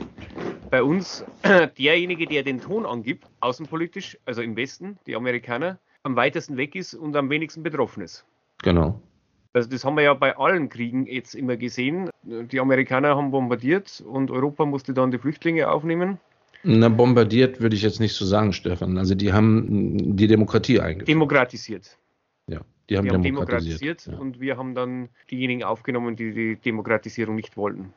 bei uns derjenige, der den Ton angibt, außenpolitisch, also im Westen, die Amerikaner, am weitesten weg ist und am wenigsten betroffen ist. Genau. Also das haben wir ja bei allen Kriegen jetzt immer gesehen. Die Amerikaner haben bombardiert und Europa musste dann die Flüchtlinge aufnehmen. Na, bombardiert würde ich jetzt nicht so sagen, Stefan. Also die haben die Demokratie eingeführt. Demokratisiert. Die haben, die haben demokratisiert. demokratisiert ja. und wir haben dann diejenigen aufgenommen, die die Demokratisierung nicht wollten.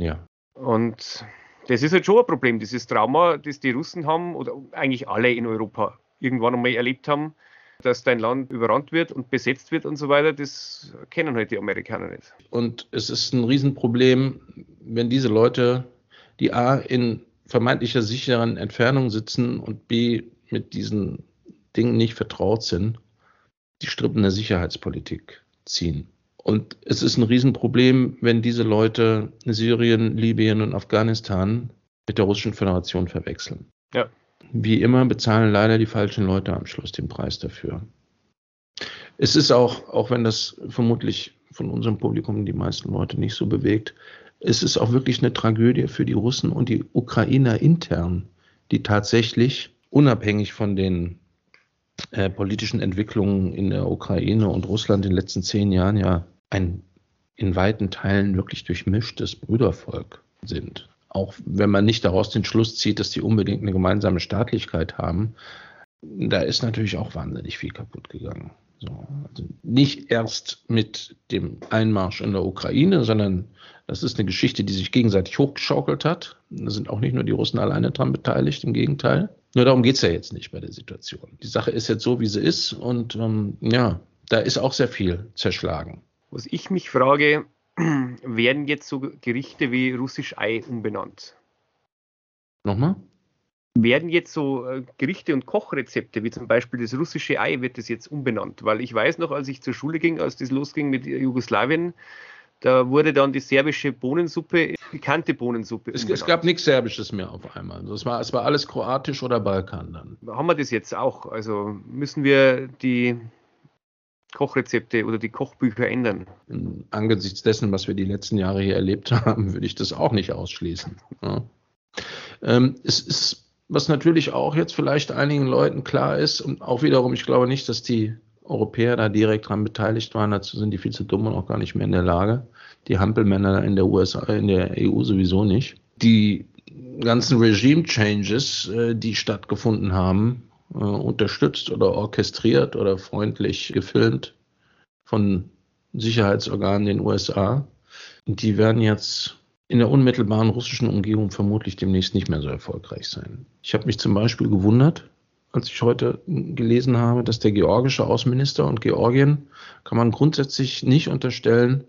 Ja. Und das ist halt schon ein Problem, dieses Trauma, das die Russen haben oder eigentlich alle in Europa irgendwann einmal erlebt haben, dass dein Land überrannt wird und besetzt wird und so weiter, das kennen halt die Amerikaner nicht. Und es ist ein Riesenproblem, wenn diese Leute, die A in vermeintlicher sicheren Entfernung sitzen und B mit diesen Dingen nicht vertraut sind, die Strippen der Sicherheitspolitik ziehen. Und es ist ein Riesenproblem, wenn diese Leute Syrien, Libyen und Afghanistan mit der Russischen Föderation verwechseln. Ja. Wie immer bezahlen leider die falschen Leute am Schluss den Preis dafür. Es ist auch, auch wenn das vermutlich von unserem Publikum die meisten Leute nicht so bewegt, es ist auch wirklich eine Tragödie für die Russen und die Ukrainer intern, die tatsächlich unabhängig von den äh, politischen Entwicklungen in der Ukraine und Russland in den letzten zehn Jahren ja ein in weiten Teilen wirklich durchmischtes Brüdervolk sind auch wenn man nicht daraus den Schluss zieht, dass die unbedingt eine gemeinsame Staatlichkeit haben, da ist natürlich auch wahnsinnig viel kaputt gegangen. So, also nicht erst mit dem Einmarsch in der Ukraine, sondern das ist eine Geschichte, die sich gegenseitig hochgeschaukelt hat. Da sind auch nicht nur die Russen alleine dran beteiligt, im Gegenteil. Nur darum geht es ja jetzt nicht bei der Situation. Die Sache ist jetzt so, wie sie ist und ähm, ja, da ist auch sehr viel zerschlagen. Was ich mich frage, werden jetzt so Gerichte wie russisch Ei umbenannt. Nochmal? Werden jetzt so äh, Gerichte und Kochrezepte, wie zum Beispiel das russische Ei, wird das jetzt umbenannt? Weil ich weiß noch, als ich zur Schule ging, als das losging mit Jugoslawien, da wurde dann die serbische Bohnensuppe, pikante Bohnensuppe. Es, es gab nichts Serbisches mehr auf einmal. Es war, es war alles kroatisch oder Balkan dann. Haben wir das jetzt auch? Also müssen wir die Kochrezepte oder die Kochbücher ändern? Angesichts dessen, was wir die letzten Jahre hier erlebt haben, würde ich das auch nicht ausschließen. Ja. Ähm, es ist, was natürlich auch jetzt vielleicht einigen Leuten klar ist, und auch wiederum, ich glaube nicht, dass die Europäer da direkt dran beteiligt waren. Dazu sind die viel zu dumm und auch gar nicht mehr in der Lage. Die Hampelmänner in der USA, in der EU sowieso nicht. Die ganzen Regime-Changes, äh, die stattgefunden haben, äh, unterstützt oder orchestriert oder freundlich gefilmt von Sicherheitsorganen in den USA, die werden jetzt in der unmittelbaren russischen Umgebung vermutlich demnächst nicht mehr so erfolgreich sein. Ich habe mich zum Beispiel gewundert, als ich heute gelesen habe, dass der georgische Außenminister und Georgien kann man grundsätzlich nicht unterstellen,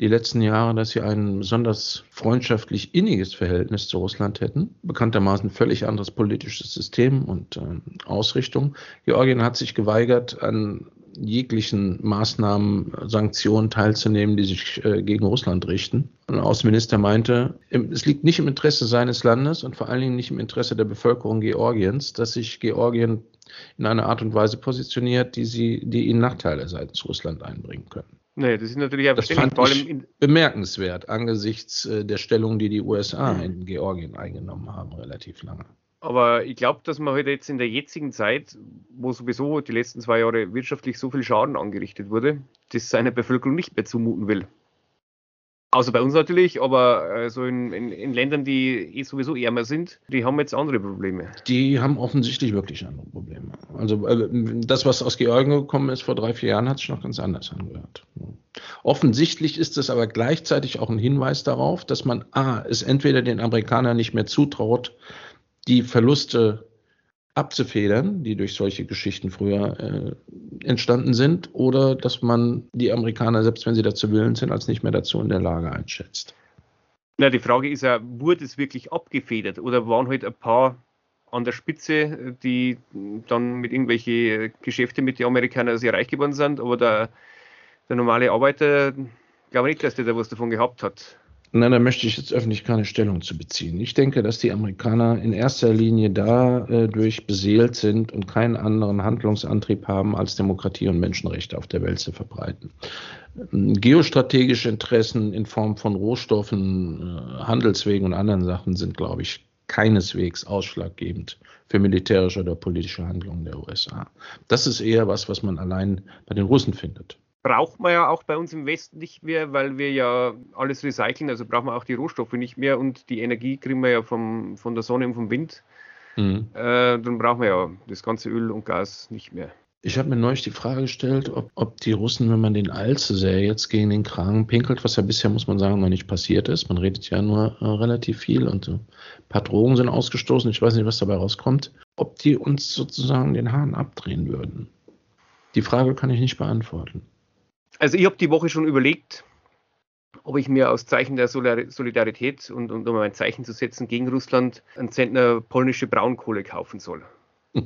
die letzten Jahre, dass sie ein besonders freundschaftlich inniges Verhältnis zu Russland hätten. Bekanntermaßen völlig anderes politisches System und äh, Ausrichtung. Georgien hat sich geweigert, an jeglichen Maßnahmen, Sanktionen teilzunehmen, die sich äh, gegen Russland richten. Und der Außenminister meinte, es liegt nicht im Interesse seines Landes und vor allen Dingen nicht im Interesse der Bevölkerung Georgiens, dass sich Georgien in einer Art und Weise positioniert, die, sie, die ihnen Nachteile seitens Russland einbringen können. Nee, das ist natürlich das fand ich bemerkenswert angesichts äh, der Stellung, die die USA mhm. in Georgien eingenommen haben, relativ lange. Aber ich glaube, dass man halt jetzt in der jetzigen Zeit, wo sowieso die letzten zwei Jahre wirtschaftlich so viel Schaden angerichtet wurde, das seiner Bevölkerung nicht mehr zumuten will. Außer bei uns natürlich, aber also in, in, in, Ländern, die eh sowieso ärmer sind, die haben jetzt andere Probleme. Die haben offensichtlich wirklich andere Probleme. Also äh, das, was aus Georgien gekommen ist vor drei, vier Jahren, hat sich noch ganz anders angehört. Offensichtlich ist es aber gleichzeitig auch ein Hinweis darauf, dass man A, es entweder den Amerikanern nicht mehr zutraut, die Verluste abzufedern, die durch solche Geschichten früher äh, entstanden sind, oder dass man die Amerikaner, selbst wenn sie dazu willens sind, als nicht mehr dazu in der Lage einschätzt. Na, die Frage ist ja, wurde es wirklich abgefedert oder waren halt ein paar an der Spitze, die dann mit irgendwelche Geschäfte mit den Amerikanern sehr reich geworden sind, aber der, der normale Arbeiter, glaube ich nicht, dass der da was davon gehabt hat. Nein, da möchte ich jetzt öffentlich keine Stellung zu beziehen. Ich denke, dass die Amerikaner in erster Linie dadurch äh, beseelt sind und keinen anderen Handlungsantrieb haben, als Demokratie und Menschenrechte auf der Welt zu verbreiten. Geostrategische Interessen in Form von Rohstoffen, äh, Handelswegen und anderen Sachen sind, glaube ich, keineswegs ausschlaggebend für militärische oder politische Handlungen der USA. Das ist eher was, was man allein bei den Russen findet braucht man ja auch bei uns im Westen nicht mehr, weil wir ja alles recyceln, also brauchen wir auch die Rohstoffe nicht mehr und die Energie kriegen wir ja vom, von der Sonne und vom Wind. Mhm. Äh, dann brauchen wir ja das ganze Öl und Gas nicht mehr. Ich habe mir neulich die Frage gestellt, ob, ob, die Russen, wenn man den allzu sehr jetzt gegen den Kragen pinkelt, was ja bisher, muss man sagen, noch nicht passiert ist. Man redet ja nur äh, relativ viel und äh, ein paar Drogen sind ausgestoßen. Ich weiß nicht, was dabei rauskommt. Ob die uns sozusagen den Hahn abdrehen würden. Die Frage kann ich nicht beantworten. Also ich habe die Woche schon überlegt, ob ich mir aus Zeichen der Solidarität und, und um ein Zeichen zu setzen gegen Russland einen Zentner polnische Braunkohle kaufen soll.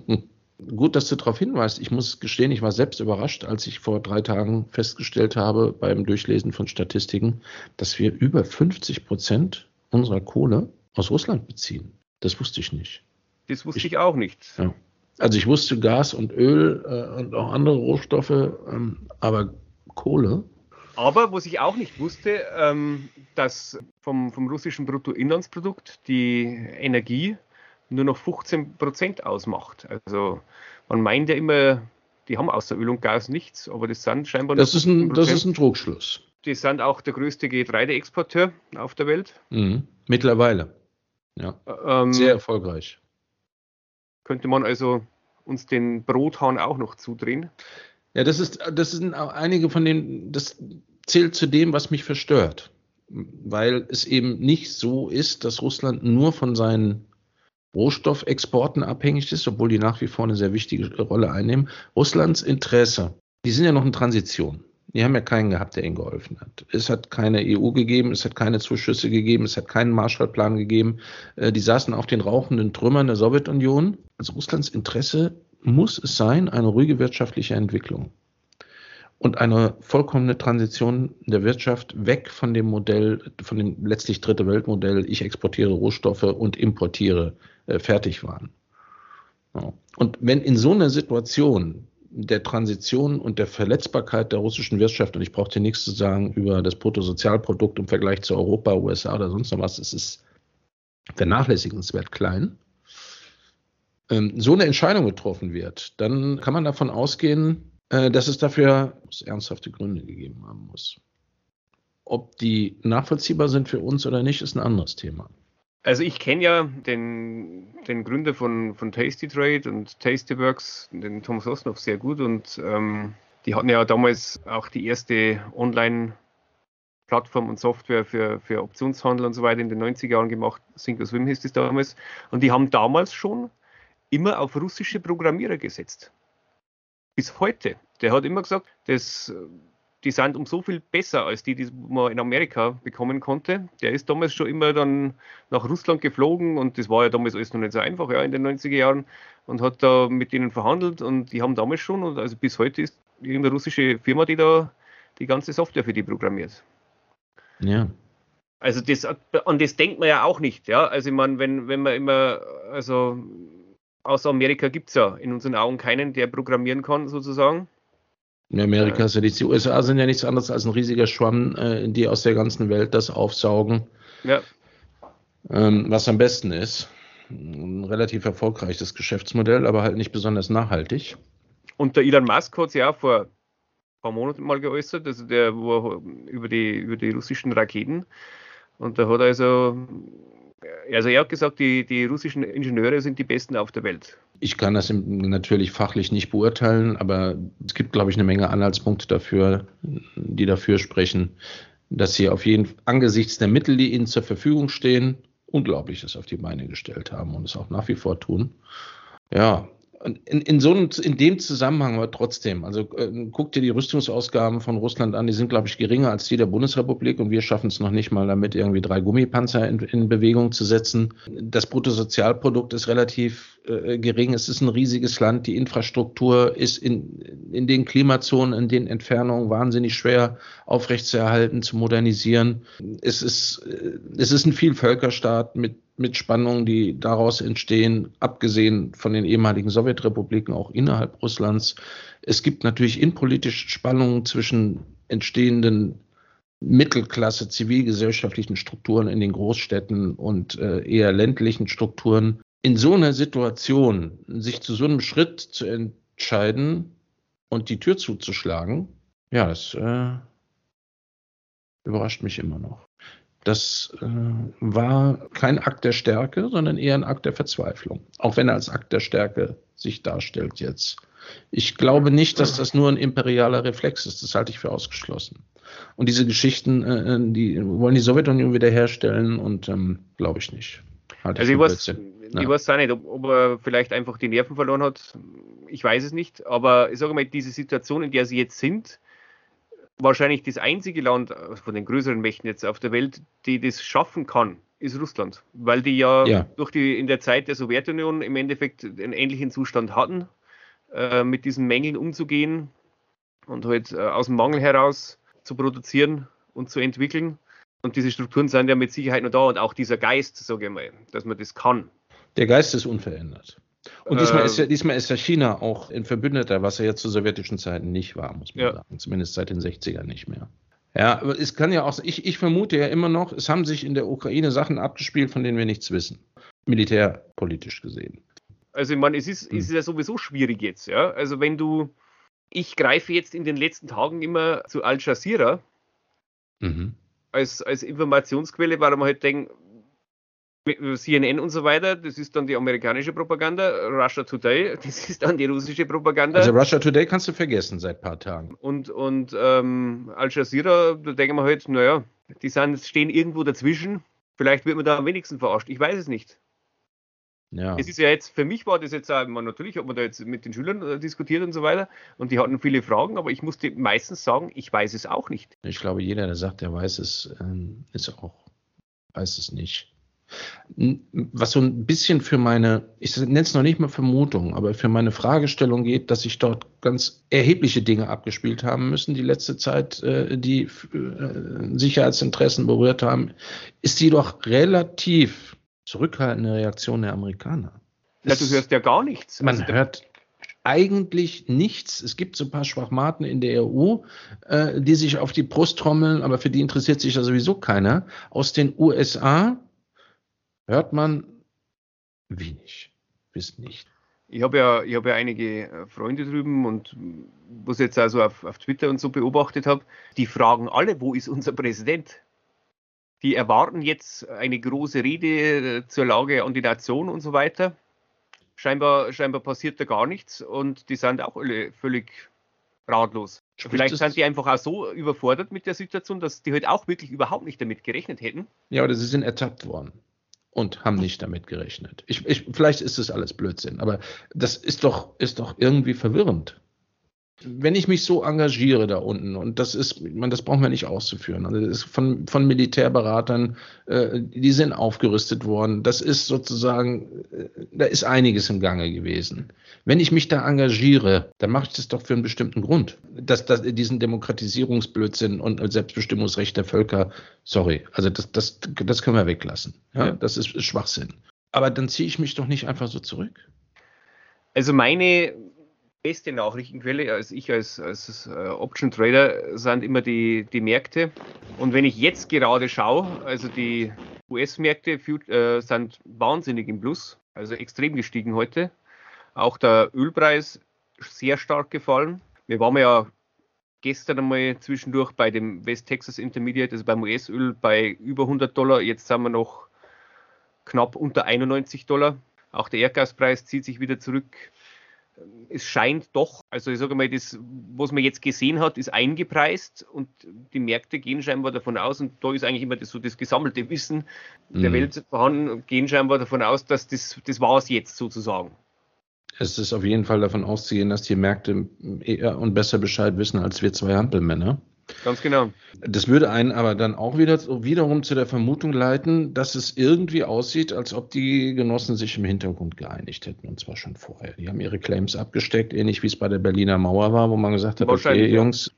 Gut, dass du darauf hinweist. Ich muss gestehen, ich war selbst überrascht, als ich vor drei Tagen festgestellt habe beim Durchlesen von Statistiken, dass wir über 50 Prozent unserer Kohle aus Russland beziehen. Das wusste ich nicht. Das wusste ich, ich auch nicht. Ja. Also ich wusste Gas und Öl äh, und auch andere Rohstoffe, ähm, aber Kohle. Aber was ich auch nicht wusste, ähm, dass vom, vom russischen Bruttoinlandsprodukt die Energie nur noch 15 Prozent ausmacht. Also man meint ja immer, die haben außer Öl und Gas nichts, aber das sind scheinbar das ist ein, Das ist ein Trugschluss. Die sind auch der größte Getreideexporteur auf der Welt. Mhm. Mittlerweile. Ja. Ähm, Sehr erfolgreich. Könnte man also uns den Brothahn auch noch zudrehen? Ja, das ist, das sind einige von denen, das zählt zu dem, was mich verstört. Weil es eben nicht so ist, dass Russland nur von seinen Rohstoffexporten abhängig ist, obwohl die nach wie vor eine sehr wichtige Rolle einnehmen. Russlands Interesse, die sind ja noch in Transition. Die haben ja keinen gehabt, der ihnen geholfen hat. Es hat keine EU gegeben, es hat keine Zuschüsse gegeben, es hat keinen Marshallplan gegeben. Äh, die saßen auf den rauchenden Trümmern der Sowjetunion. Also Russlands Interesse muss es sein, eine ruhige wirtschaftliche Entwicklung und eine vollkommene Transition der Wirtschaft weg von dem Modell, von dem letztlich dritte Weltmodell, ich exportiere Rohstoffe und importiere, äh, fertig waren. Ja. Und wenn in so einer Situation der Transition und der Verletzbarkeit der russischen Wirtschaft, und ich brauche dir nichts zu sagen über das Bruttosozialprodukt im Vergleich zu Europa, USA oder sonst noch was, es ist vernachlässigenswert klein, so eine Entscheidung getroffen wird, dann kann man davon ausgehen, äh, dass es dafür ernsthafte Gründe gegeben haben muss. Ob die nachvollziehbar sind für uns oder nicht, ist ein anderes Thema. Also ich kenne ja den, den Gründer von, von Tasty Trade und Tastyworks, den Thomas Osnoff, sehr gut und ähm, die hatten ja damals auch die erste Online-Plattform und Software für, für Optionshandel und so weiter in den 90er Jahren gemacht. Thinkorswim hieß das damals. Und die haben damals schon immer auf russische Programmierer gesetzt. Bis heute. Der hat immer gesagt, das die sind um so viel besser als die, die man in Amerika bekommen konnte. Der ist damals schon immer dann nach Russland geflogen und das war ja damals alles noch nicht so einfach, ja, in den 90er Jahren und hat da mit denen verhandelt und die haben damals schon, und also bis heute ist irgendeine russische Firma, die da die ganze Software für die programmiert. Ja. Also das, an das denkt man ja auch nicht, ja. Also ich meine, wenn, wenn man immer, also außer Amerika gibt es ja in unseren Augen keinen, der programmieren kann, sozusagen. In Amerika ja. ist ja nichts. Die USA sind ja nichts anderes als ein riesiger Schwamm, äh, die aus der ganzen Welt das aufsaugen, ja. ähm, was am besten ist. Ein relativ erfolgreiches Geschäftsmodell, aber halt nicht besonders nachhaltig. Und der Elon Musk hat sich ja vor ein paar Monaten mal geäußert, also der wo über die, über die russischen Raketen. Und da hat er also also er hat gesagt, die, die russischen Ingenieure sind die besten auf der Welt. Ich kann das natürlich fachlich nicht beurteilen, aber es gibt, glaube ich, eine Menge Anhaltspunkte dafür, die dafür sprechen, dass sie auf jeden angesichts der Mittel, die ihnen zur Verfügung stehen, Unglaubliches auf die Beine gestellt haben und es auch nach wie vor tun. Ja, in, in, so einem, in dem Zusammenhang aber trotzdem, also äh, guck dir die Rüstungsausgaben von Russland an, die sind, glaube ich, geringer als die der Bundesrepublik und wir schaffen es noch nicht mal damit, irgendwie drei Gummipanzer in, in Bewegung zu setzen. Das Bruttosozialprodukt ist relativ äh, gering, es ist ein riesiges Land, die Infrastruktur ist in, in den Klimazonen, in den Entfernungen wahnsinnig schwer aufrechtzuerhalten, zu modernisieren. Es ist, äh, es ist ein Vielvölkerstaat mit mit Spannungen, die daraus entstehen, abgesehen von den ehemaligen Sowjetrepubliken, auch innerhalb Russlands. Es gibt natürlich innenpolitische Spannungen zwischen entstehenden Mittelklasse zivilgesellschaftlichen Strukturen in den Großstädten und äh, eher ländlichen Strukturen. In so einer Situation sich zu so einem Schritt zu entscheiden und die Tür zuzuschlagen, ja, das äh, überrascht mich immer noch. Das äh, war kein Akt der Stärke, sondern eher ein Akt der Verzweiflung. Auch wenn er als Akt der Stärke sich darstellt jetzt. Ich glaube nicht, dass das nur ein imperialer Reflex ist. Das halte ich für ausgeschlossen. Und diese Geschichten, äh, äh die wollen die Sowjetunion wiederherstellen und ähm, glaube ich nicht. Halte also ich, weiß, ich weiß auch nicht, ob, ob, er vielleicht einfach die Nerven verloren hat. Ich weiß es nicht. Aber ich sage mal, diese Situation, in der sie jetzt sind, wahrscheinlich das einzige Land äh, von den größeren Mächten jetzt auf der Welt, die das schaffen kann, ist Russland, weil die ja, ja. durch die in der Zeit der Sowjetunion im Endeffekt einen ähnlichen Zustand hatten, äh, mit diesen Mängeln umzugehen und halt äh, aus dem Mangel heraus zu produzieren und zu entwickeln. Und diese Strukturen sind ja mit Sicherheit noch da und auch dieser Geist, sage ich mal, dass man das kann. Der Geist ist unverändert. Und diesmal, ähm, ist ja, diesmal ist ja China auch ein Verbündeter, was er ja zu sowjetischen Zeiten nicht war, muss man ja. sagen. Zumindest seit den 60ern nicht mehr. Ja, aber es kann ja auch, ich, ich vermute ja immer noch, es haben sich in der Ukraine Sachen abgespielt, von denen wir nichts wissen. Militärpolitisch gesehen. Also ich meine, es ist, hm. es ist ja sowieso schwierig jetzt, ja. Also wenn du, ich greife jetzt in den letzten Tagen immer zu Al Jazeera mhm. als, als Informationsquelle, weil man halt denkt, CNN und so weiter, das ist dann die amerikanische Propaganda, Russia Today, das ist dann die russische Propaganda. Also Russia Today kannst du vergessen seit ein paar Tagen. Und, und ähm, Al Jazeera, da denken wir halt, naja, die sind, stehen irgendwo dazwischen, vielleicht wird man da am wenigsten verarscht, ich weiß es nicht. Ja. Es ist ja jetzt, für mich war das jetzt auch, man, natürlich hat man da jetzt mit den Schülern äh, diskutiert und so weiter und die hatten viele Fragen, aber ich musste meistens sagen, ich weiß es auch nicht. Ich glaube, jeder, der sagt, er weiß es, ähm, ist auch, weiß es nicht was so ein bisschen für meine, ich nenne es noch nicht mal Vermutung, aber für meine Fragestellung geht, dass sich dort ganz erhebliche Dinge abgespielt haben müssen, die letzte Zeit, äh, die äh, Sicherheitsinteressen berührt haben, ist die doch relativ zurückhaltende Reaktion der Amerikaner. Ja, du hörst ja gar nichts. Man also, hört eigentlich nichts. Es gibt so ein paar Schwachmaten in der EU, äh, die sich auf die Brust trommeln, aber für die interessiert sich ja sowieso keiner. Aus den USA hört man wenig bis nicht. Ich habe ja, ich hab ja einige äh, Freunde drüben und was ich jetzt also auf, auf Twitter und so beobachtet habe, die fragen alle, wo ist unser Präsident? Die erwarten jetzt eine große Rede äh, zur Lage an die Nation und so weiter. Scheinbar, scheinbar passiert da gar nichts und die sind auch alle völlig ratlos. Spricht Vielleicht sind die einfach auch so überfordert mit der Situation, dass die halt auch wirklich überhaupt nicht damit gerechnet hätten. Ja, oder sie sind ertappt worden und haben nicht damit gerechnet. Ich, ich, vielleicht ist das alles Blödsinn, aber das ist doch, ist doch irgendwie verwirrend wenn ich mich so engagiere da unten, und das ist, man, das brauchen wir nicht auszuführen, also das ist von, von Militärberatern, äh, die sind aufgerüstet worden, das ist sozusagen, äh, da ist einiges im Gange gewesen. Wenn ich mich da engagiere, dann mache ich das doch für einen bestimmten Grund. Dass, dass diesen Demokratisierungsblödsinn und Selbstbestimmungsrecht der Völker, sorry, also das, das, das können wir weglassen. Ja, ja. Das ist Schwachsinn. Aber dann ziehe ich mich doch nicht einfach so zurück. Also meine beste Nachrichtenquelle, als ich als, als äh, Option Trader, sind immer die, die Märkte. Und wenn ich jetzt gerade schaue, also die US-Märkte äh, sind wahnsinnig im Plus, also extrem gestiegen heute. Auch der Ölpreis sehr stark gefallen. Wir waren ja gestern einmal zwischendurch bei dem West Texas Intermediate, also beim US-Öl, bei über 100 Dollar. Jetzt sind wir noch knapp unter 91 Dollar. Auch der Erdgaspreis zieht sich wieder zurück es scheint doch, also ich sage mal, das, was man jetzt gesehen hat, ist eingepreist und die Märkte gehen scheinbar davon aus, und da ist eigentlich immer das, so das gesammelte Wissen der mhm. Welt vorhanden, gehen scheinbar davon aus, dass das, das war es jetzt sozusagen. Es ist auf jeden Fall davon auszugehen, dass die Märkte eher und besser Bescheid wissen als wir zwei Hampelmänner. Ganz genau. Das würde einen aber dann auch wieder wiederum zu der Vermutung leiten, dass es irgendwie aussieht, als ob die Genossen sich im Hintergrund geeinigt hätten, und zwar schon vorher. Die haben ihre Claims abgesteckt, ähnlich wie es bei der Berliner Mauer war, wo man gesagt hat, okay, Jungs.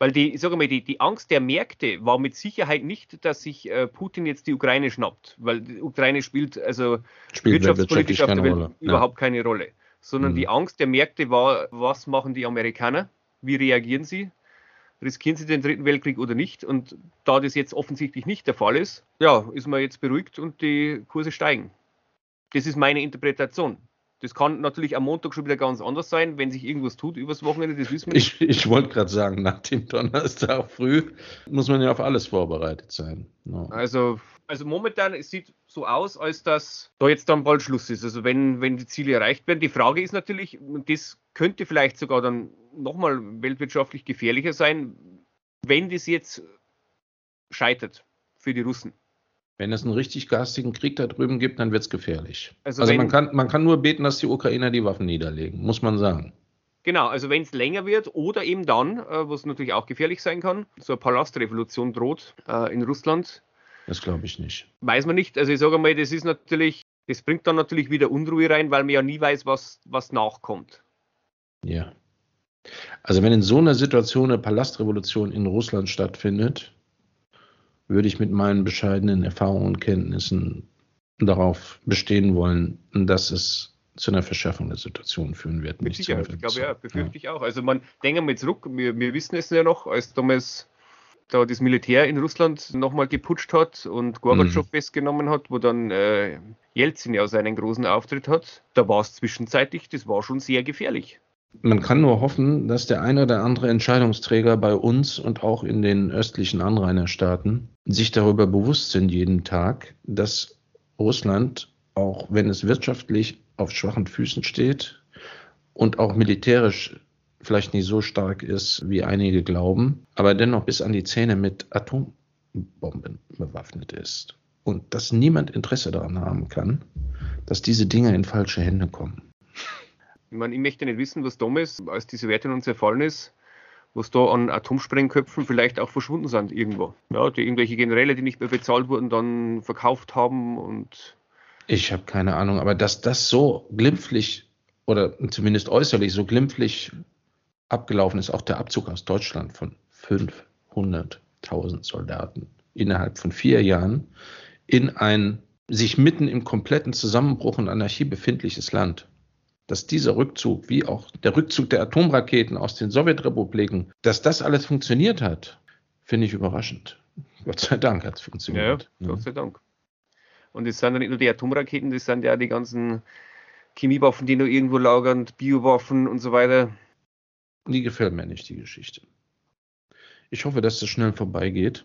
Weil die, sage mal, die, die Angst der Märkte war mit Sicherheit nicht, dass sich äh, Putin jetzt die Ukraine schnappt, weil die Ukraine spielt also spielt wirtschaftspolitisch auf der Welt Rolle. überhaupt ja. keine Rolle. Sondern mhm. die Angst der Märkte war, was machen die Amerikaner? Wie reagieren sie? Riskieren sie den Dritten Weltkrieg oder nicht? Und da das jetzt offensichtlich nicht der Fall ist, ja, ist man jetzt beruhigt und die Kurse steigen. Das ist meine Interpretation. Das kann natürlich am Montag schon wieder ganz anders sein, wenn sich irgendwas tut übers Wochenende, das wissen wir nicht. Ich, ich wollte gerade sagen, nach dem Donnerstag früh muss man ja auf alles vorbereitet sein. No. Also, also momentan, es sieht so aus, als dass da jetzt dann bald Schluss ist. Also wenn, wenn die Ziele erreicht werden. Die Frage ist natürlich, und das könnte vielleicht sogar dann nochmal weltwirtschaftlich gefährlicher sein, wenn das jetzt scheitert für die Russen. Wenn es einen richtig garstigen Krieg da drüben gibt, dann wird es gefährlich. Also, also man, kann, man kann nur beten, dass die Ukrainer die Waffen niederlegen, muss man sagen. Genau, also wenn es länger wird oder eben dann, äh, was natürlich auch gefährlich sein kann, so eine Palastrevolution droht äh, in Russland. Das glaube ich nicht. Weiß man nicht. Also ich sage mal, das ist natürlich, das bringt dann natürlich wieder Unruhe rein, weil man ja nie weiß, was, was nachkommt. Ja. Also wenn in so einer Situation eine Palastrevolution in Russland stattfindet, würde ich mit meinen bescheidenen Erfahrungen und Kenntnissen darauf bestehen wollen, dass es zu einer Verschärfung der Situation führen wird. Mit Sicherheit, ich glaube ja, befürchte ja. ich auch. Also man denken wir zurück, wir, wir wissen es ja noch, als damals da das Militär in Russland nochmal geputscht hat und Gorbatschow mhm. festgenommen hat, wo dann äh, Jelzin ja seinen großen Auftritt hat, da war es zwischenzeitlich, das war schon sehr gefährlich. Man kann nur hoffen, dass der eine oder andere Entscheidungsträger bei uns und auch in den östlichen Anrainerstaaten sich darüber bewusst sind jeden Tag, dass Russland, auch wenn es wirtschaftlich auf schwachen Füßen steht und auch militärisch vielleicht nicht so stark ist, wie einige glauben, aber dennoch bis an die Zähne mit Atombomben bewaffnet ist. Und dass niemand Interesse daran haben kann, dass diese Dinge in falsche Hände kommen. Ich meine, ich möchte nicht wissen, was damals, als die Sowjetunion zerfallen ist, was da an Atomsprengköpfen vielleicht auch verschwunden sind irgendwo. Ja, die irgendwelche Generäle, die nicht mehr bezahlt wurden, dann verkauft haben und. Ich habe keine Ahnung, aber dass das so glimpflich oder zumindest äußerlich so glimpflich abgelaufen ist, auch der Abzug aus Deutschland von 500.000 Soldaten innerhalb von vier Jahren in ein sich mitten im kompletten Zusammenbruch und Anarchie befindliches Land dass dieser Rückzug, wie auch der Rückzug der Atomraketen aus den Sowjetrepubliken, dass das alles funktioniert hat, finde ich überraschend. Gott sei Dank hat es funktioniert. Ja, ja, Gott sei Dank. Und es sind ja nicht nur die Atomraketen, das sind ja die ganzen Chemiewaffen, die noch irgendwo lagern, Biowaffen und so weiter. Die gefällt mir nicht, die Geschichte. Ich hoffe, dass das schnell vorbeigeht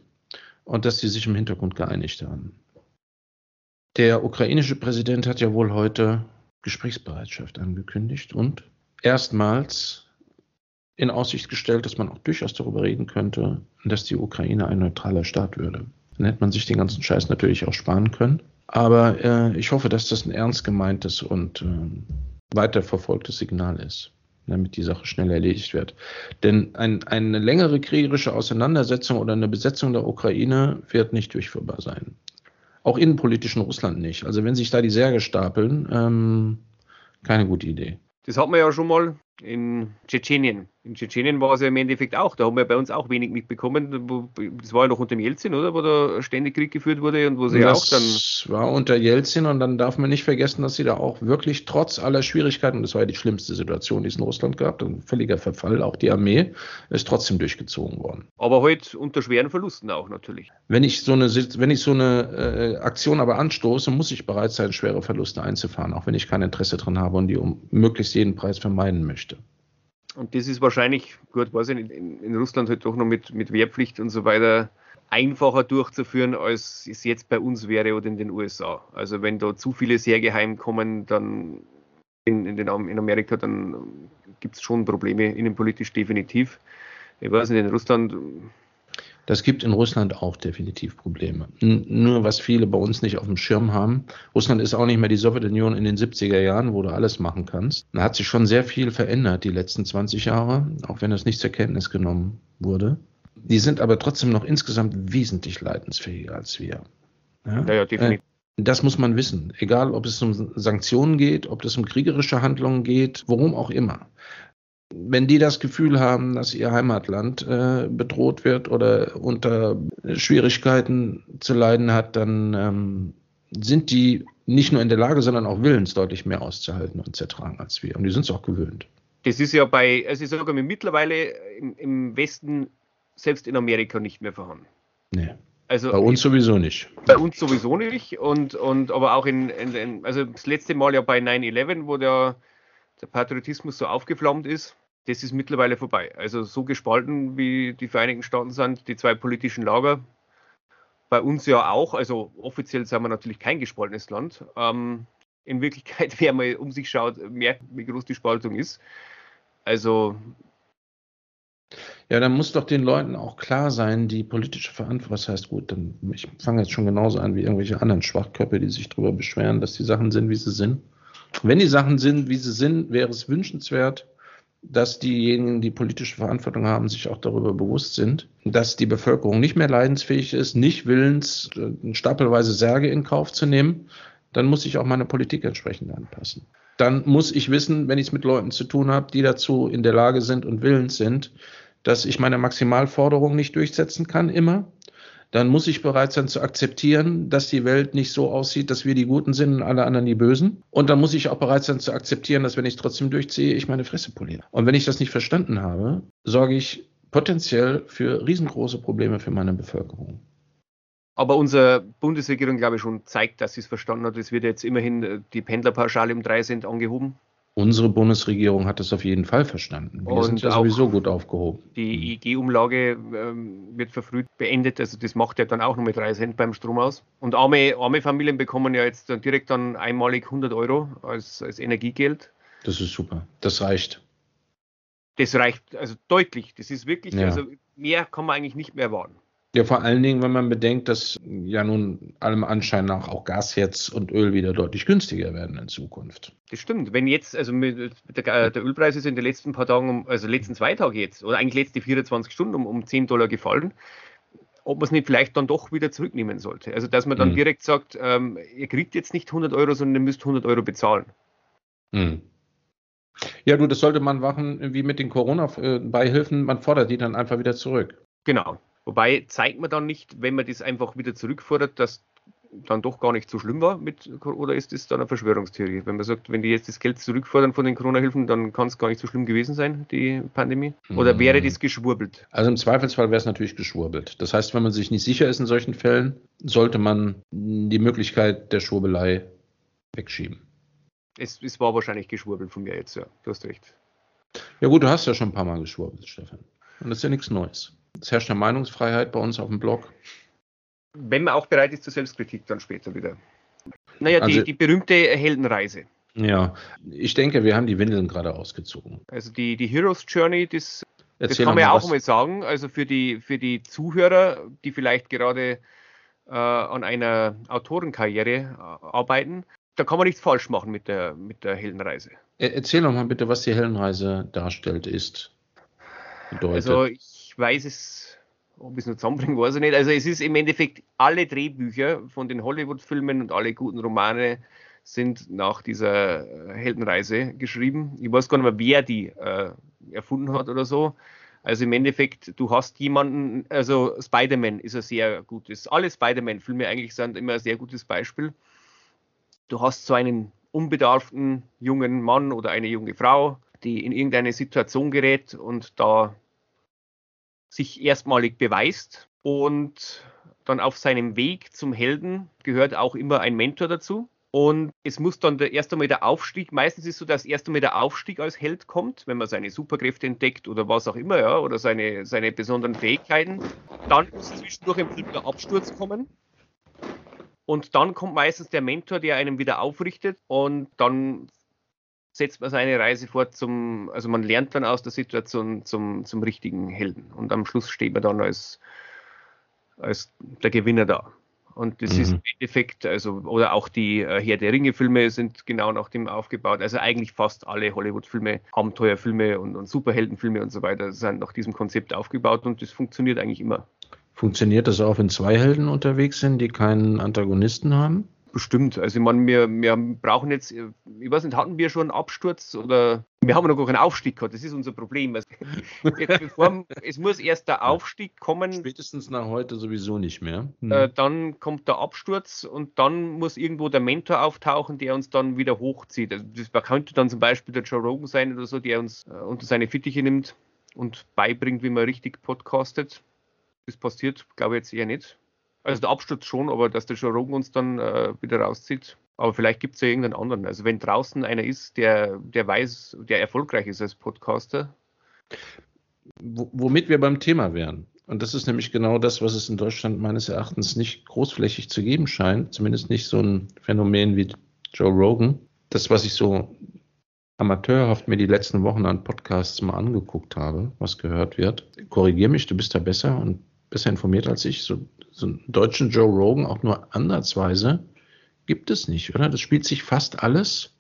und dass sie sich im Hintergrund geeinigt haben. Der ukrainische Präsident hat ja wohl heute Gesprächsbereitschaft angekündigt und erstmals in Aussicht gestellt, dass man auch durchaus darüber reden könnte, dass die Ukraine ein neutraler Staat würde. Dann hätte man sich den ganzen Scheiß natürlich auch sparen können. Aber äh, ich hoffe, dass das ein ernst gemeintes und äh, weiterverfolgtes Signal ist, damit die Sache schnell erledigt wird. Denn ein, eine längere kriegerische Auseinandersetzung oder eine Besetzung der Ukraine wird nicht durchführbar sein. Auch innenpolitisch in Russland nicht. Also wenn sich da die Särge stapeln, ähm, keine gute Idee. Das hat man ja schon mal in Tschetschenien. In Tschetschenien war es ja im Endeffekt auch. Da haben wir bei uns auch wenig mitbekommen. Das war ja noch unter Jelzin, oder? Wo da ständig Krieg geführt wurde und wo sie das auch dann. Das war unter Jelzin und dann darf man nicht vergessen, dass sie da auch wirklich trotz aller Schwierigkeiten, und das war ja die schlimmste Situation, die es in Russland gab, ein völliger Verfall, auch die Armee ist trotzdem durchgezogen worden. Aber halt unter schweren Verlusten auch natürlich. Wenn ich so eine, wenn ich so eine äh, Aktion aber anstoße, muss ich bereit sein, schwere Verluste einzufahren, auch wenn ich kein Interesse dran habe und die um möglichst jeden Preis vermeiden möchte. Und das ist wahrscheinlich, gut, weiß ich nicht, in, in Russland halt doch noch mit, mit Wehrpflicht und so weiter einfacher durchzuführen, als es jetzt bei uns wäre oder in den USA. Also wenn da zu viele sehr geheim kommen, dann in, in, den, in Amerika, dann gibt es schon Probleme innenpolitisch definitiv. Ich weiß nicht, in Russland das gibt in Russland auch definitiv Probleme. nur was viele bei uns nicht auf dem Schirm haben. Russland ist auch nicht mehr die Sowjetunion in den 70er Jahren, wo du alles machen kannst. Da hat sich schon sehr viel verändert die letzten 20 Jahre, auch wenn das nicht zur Kenntnis genommen wurde. Die sind aber trotzdem noch insgesamt wesentlich leidensfähiger als wir. Ja, ja, definitiv. Äh, das muss man wissen. Egal, ob es um Sanktionen geht, ob es um kriegerische Handlungen geht, worum auch immer wenn die das Gefühl haben, dass ihr Heimatland äh, bedroht wird oder unter Schwierigkeiten zu leiden hat, dann ähm, sind die nicht nur in der Lage, sondern auch willens, deutlich mehr auszuhalten und zu ertragen als wir. Und die sind es auch gewöhnt. Das ist ja bei, also ich sage mal, mittlerweile im, im Westen, selbst in Amerika nicht mehr vorhanden. Nee. Also bei uns sowieso nicht. Bei uns sowieso nicht. Und, und aber auch in, in, in also das letzte Mal ja bei 9-11, wo der der Patriotismus so aufgeflammt ist, das ist mittlerweile vorbei. Also so gespalten wie die Vereinigten Staaten sind, die zwei politischen Lager, bei uns ja auch, also offiziell sind wir natürlich kein gespaltenes Land. Ähm, in Wirklichkeit, wer mal um sich schaut, merkt, wie groß die Spaltung ist. Also. Ja, dann muss doch den Leuten auch klar sein, die politische Verantwortung, was heißt gut, dann, ich fange jetzt schon genauso an wie irgendwelche anderen Schwachköpfe, die sich darüber beschweren, dass die Sachen sind, wie sie sind. Wenn die Sachen sind, wie sie sind, wäre es wünschenswert, dass diejenigen, die politische Verantwortung haben, sich auch darüber bewusst sind, dass die Bevölkerung nicht mehr leidensfähig ist, nicht willens, stapelweise Särge in Kauf zu nehmen, dann muss ich auch meine Politik entsprechend anpassen. Dann muss ich wissen, wenn ich es mit Leuten zu tun habe, die dazu in der Lage sind und willens sind, dass ich meine Maximalforderung nicht durchsetzen kann, immer, dann muss ich bereit sein zu akzeptieren, dass die Welt nicht so aussieht, dass wir die Guten sind und alle anderen die Bösen. Und dann muss ich auch bereit sein zu akzeptieren, dass wenn ich es trotzdem durchziehe, ich meine Fresse poliere. Und wenn ich das nicht verstanden habe, sorge ich potenziell für riesengroße Probleme für meine Bevölkerung. Aber unsere Bundesregierung, glaube ich, schon zeigt, dass sie es verstanden hat. Es wird jetzt immerhin äh, die Pendlerpauschale um drei Cent angehoben. Unsere Bundesregierung hat das auf jeden Fall verstanden. Wir und sind ja sowieso gut aufgehoben. Die EEG-Umlage ähm, wird verfrüht beendet, also das macht ja dann auch nur mit 3 Cent beim Strom aus. Und arme, arme Familien bekommen ja jetzt dann direkt dann einmalig 100 Euro als, als Energiegeld. Das ist super, das reicht. Das reicht also deutlich. Das ist wirklich, ja. also mehr kann man eigentlich nicht mehr erwarten. Ja, vor allen Dingen, wenn man bedenkt, dass ja nun allem Anschein nach auch Gas jetzt und Öl wieder deutlich günstiger werden in Zukunft. Das stimmt. Wenn jetzt, also mit, der, der, Ölpreis ist in den letzten paar Tagen, also letzten zwei Tage jetzt, oder eigentlich letzte 24 Stunden um, um 10 Dollar gefallen, ob man es nicht vielleicht dann doch wieder zurücknehmen sollte. Also, dass man dann mhm. direkt sagt, ähm, ihr kriegt jetzt nicht 100 Euro, sondern ihr müsst 100 Euro bezahlen. Mhm. Ja, du, das sollte man machen wie mit den Corona-Beihilfen. Man fordert die dann einfach wieder zurück. Genau. Wobei zeigt man dann nicht, wenn man das einfach wieder zurückfordert, dass dann doch gar nicht so schlimm war mit, oder ist das dann eine Verschwörungstheorie? Wenn man sagt, wenn die jetzt das Geld zurückfordern von den Corona-Hilfen, dann kann es gar nicht so schlimm gewesen sein, die Pandemie? Oder wäre das geschwurbelt? Also im Zweifelsfall wäre es natürlich geschwurbelt. Das heißt, wenn man sich nicht sicher ist in solchen Fällen, sollte man die Möglichkeit der Schwurbelei wegschieben. Es, es war wahrscheinlich geschwurbelt von mir jetzt, ja. Du hast recht. Ja gut, du hast ja schon ein paar Mal geschwurbelt, Stefan. Und das ist ja nichts Neues. Es herrscht eine Meinungsfreiheit bei uns auf dem Blog. Wenn man auch bereit ist zur Selbstkritik dann später wieder. Naja, also, die, die berühmte Heldenreise. Ja, ich denke, wir haben die Windeln gerade ausgezogen. Also die, die Heroes Journey, das, das kann man ja auch was. mal sagen. Also für die, für die Zuhörer, die vielleicht gerade äh, an einer Autorenkarriere äh, arbeiten, da kann man nichts falsch machen mit der, mit der Heldenreise. Erzähl doch mal bitte, was die Heldenreise darstellt, ist. Bedeutet. Also ich weiß es, ob ich es nur zusammenbringen, weiß ich nicht. Also es ist im Endeffekt alle Drehbücher von den Hollywood-Filmen und alle guten Romane sind nach dieser Heldenreise geschrieben. Ich weiß gar nicht mehr, wer die äh, erfunden hat oder so. Also im Endeffekt, du hast jemanden, also Spider-Man ist ein sehr gutes, alle Spider-Man-Filme eigentlich sind immer ein sehr gutes Beispiel. Du hast so einen unbedarften jungen Mann oder eine junge Frau, die in irgendeine Situation gerät und da sich erstmalig beweist und dann auf seinem Weg zum Helden gehört auch immer ein Mentor dazu. Und es muss dann der erste Mal der Aufstieg, meistens ist es so, dass erst einmal der Aufstieg als Held kommt, wenn man seine Superkräfte entdeckt oder was auch immer, ja, oder seine, seine besonderen Fähigkeiten. Dann muss zwischendurch im Film der Absturz kommen. Und dann kommt meistens der Mentor, der einen wieder aufrichtet und dann setzt man seine Reise fort zum, also man lernt dann aus der Situation zum, zum richtigen Helden. Und am Schluss steht man dann als, als der Gewinner da. Und das mhm. ist im Endeffekt, also, oder auch die äh, Herr der Ringe-Filme sind genau nach dem aufgebaut. Also eigentlich fast alle Hollywood-Filme, Abenteuerfilme und, und Superheldenfilme und so weiter sind nach diesem Konzept aufgebaut und das funktioniert eigentlich immer. Funktioniert das auch, wenn zwei Helden unterwegs sind, die keinen Antagonisten haben? Bestimmt. Also ich meine, wir, wir brauchen jetzt, ich weiß nicht, hatten wir schon einen Absturz oder wir haben noch gar keinen Aufstieg gehabt, das ist unser Problem. Also, bevor, es muss erst der Aufstieg kommen. Spätestens nach heute sowieso nicht mehr. Hm. Äh, dann kommt der Absturz und dann muss irgendwo der Mentor auftauchen, der uns dann wieder hochzieht. Also das könnte dann zum Beispiel der Joe Rogan sein oder so, der uns äh, unter seine Fittiche nimmt und beibringt, wie man richtig podcastet. Das passiert, glaube ich, jetzt eher nicht. Also der Absturz schon, aber dass der Joe Rogan uns dann äh, wieder rauszieht. Aber vielleicht gibt es ja irgendeinen anderen. Also wenn draußen einer ist, der, der weiß, der erfolgreich ist als Podcaster. womit wir beim Thema wären. Und das ist nämlich genau das, was es in Deutschland meines Erachtens nicht großflächig zu geben scheint. Zumindest nicht so ein Phänomen wie Joe Rogan. Das, was ich so amateurhaft mir die letzten Wochen an Podcasts mal angeguckt habe, was gehört wird. Korrigier mich, du bist da besser und besser informiert als ich. So so einen deutschen Joe Rogan auch nur ansatzweise gibt es nicht, oder? Das spielt sich fast alles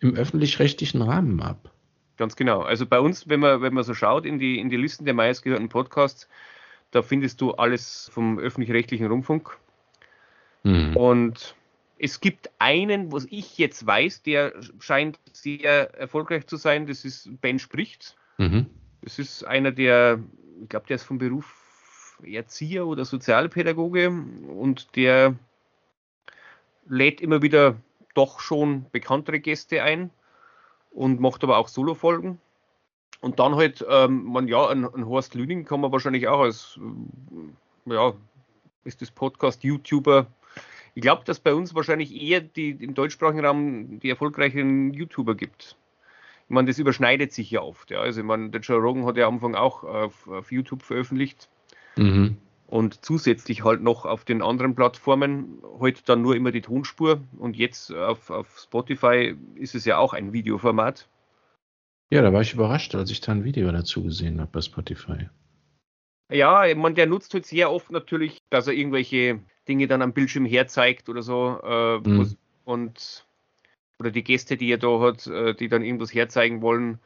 im öffentlich-rechtlichen Rahmen ab. Ganz genau. Also bei uns, wenn man, wenn man so schaut in die, in die Listen der meistgehörten Podcasts, da findest du alles vom öffentlich-rechtlichen Rundfunk. Mhm. Und es gibt einen, was ich jetzt weiß, der scheint sehr erfolgreich zu sein. Das ist Ben Spricht. Mhm. Das ist einer, der, ich glaube, der ist vom Beruf Erzieher oder Sozialpädagoge und der lädt immer wieder doch schon bekanntere Gäste ein und macht aber auch Solo-Folgen. Und dann halt, ähm, man ja, ein, ein, Horst Lüning kann man wahrscheinlich auch als, äh, ja, ist das Podcast YouTuber. Ich glaube, dass bei uns wahrscheinlich eher die, im deutschsprachigen Raum die erfolgreichen YouTuber gibt. Ich meine, das überschneidet sich ja oft. Ja. Also, ich meine, der Joe Rogan hat ja am Anfang auch auf, auf YouTube veröffentlicht. Mhm. Und zusätzlich halt noch auf den anderen Plattformen halt dann nur immer die Tonspur. Und jetzt auf, auf Spotify ist es ja auch ein Videoformat. Ja, da war ich überrascht, als ich da ein Video dazu gesehen habe bei Spotify. Ja, man, der nutzt halt sehr oft natürlich, dass er irgendwelche Dinge dann am Bildschirm herzeigt oder so. Äh, mhm. Und oder die Gäste, die er da hat, äh, die dann irgendwas herzeigen wollen.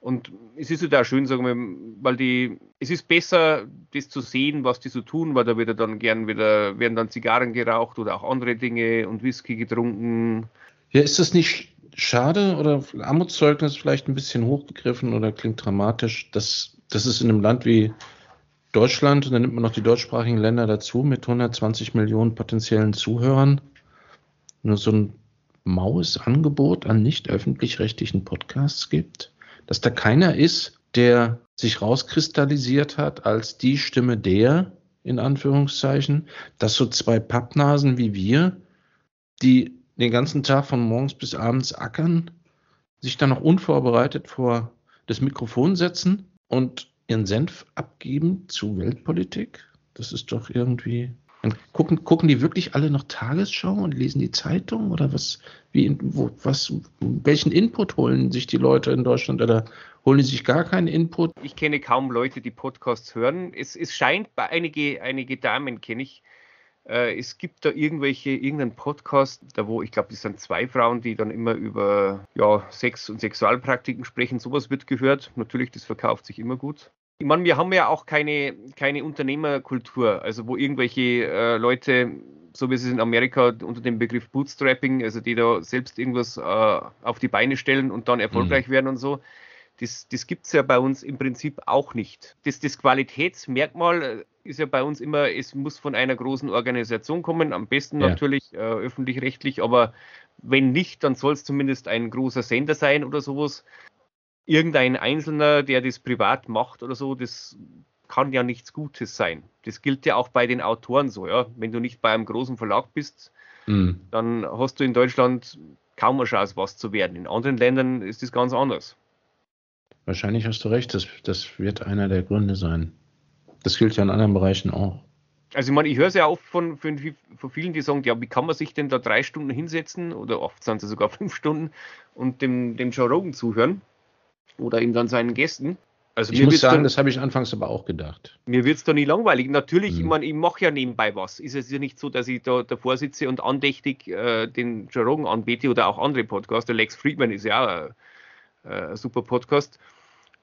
Und es ist halt auch schön, sagen wir, weil die, es ist besser, das zu sehen, was die so tun, weil da wird dann gern wieder, werden dann Zigarren geraucht oder auch andere Dinge und Whisky getrunken. Ja, ist das nicht schade oder Armutszeugnis vielleicht ein bisschen hochgegriffen oder klingt dramatisch, dass, dass es in einem Land wie Deutschland, und dann nimmt man noch die deutschsprachigen Länder dazu, mit 120 Millionen potenziellen Zuhörern, nur so ein maues Angebot an nicht öffentlich-rechtlichen Podcasts gibt? Dass da keiner ist, der sich rauskristallisiert hat als die Stimme der, in Anführungszeichen, dass so zwei Pappnasen wie wir, die den ganzen Tag von morgens bis abends ackern, sich dann noch unvorbereitet vor das Mikrofon setzen und ihren Senf abgeben zu Weltpolitik? Das ist doch irgendwie. Gucken, gucken die wirklich alle noch Tagesschau und lesen die Zeitung? Oder was, wie, wo, was, welchen Input holen sich die Leute in Deutschland oder holen die sich gar keinen Input? Ich kenne kaum Leute, die Podcasts hören. Es, es scheint, bei einige, einige Damen kenne ich, äh, es gibt da irgendwelche, irgendeinen Podcast, da wo, ich glaube, das sind zwei Frauen, die dann immer über ja, Sex und Sexualpraktiken sprechen. Sowas wird gehört. Natürlich, das verkauft sich immer gut. Ich meine, wir haben ja auch keine, keine Unternehmerkultur, also wo irgendwelche äh, Leute, so wie es in Amerika unter dem Begriff Bootstrapping, also die da selbst irgendwas äh, auf die Beine stellen und dann erfolgreich mhm. werden und so. Das, das gibt es ja bei uns im Prinzip auch nicht. Das, das Qualitätsmerkmal äh, ist ja bei uns immer, es muss von einer großen Organisation kommen, am besten ja. natürlich äh, öffentlich-rechtlich, aber wenn nicht, dann soll es zumindest ein großer Sender sein oder sowas irgendein Einzelner, der das privat macht oder so, das kann ja nichts Gutes sein. Das gilt ja auch bei den Autoren so, ja. Wenn du nicht bei einem großen Verlag bist, mhm. dann hast du in Deutschland kaum eine Chance, was zu werden. In anderen Ländern ist das ganz anders. Wahrscheinlich hast du recht, das, das wird einer der Gründe sein. Das gilt ja in anderen Bereichen auch. Also ich meine, ich höre es ja oft von, von, von, vielen, die sagen, ja, wie kann man sich denn da drei Stunden hinsetzen oder oft sind es sogar fünf Stunden und dem, dem Joe Rogan zuhören oder ihm dann seinen Gästen. Also ich muss sagen, dann, das habe ich anfangs aber auch gedacht. Mir wird es da nie langweilig. Natürlich, hm. ich meine, ich mache ja nebenbei was. Ist es ja nicht so, dass ich da davor sitze und andächtig äh, den Joe Rogan anbete oder auch andere Podcasts. Der Lex Friedman ist ja auch ein, äh, ein super Podcast.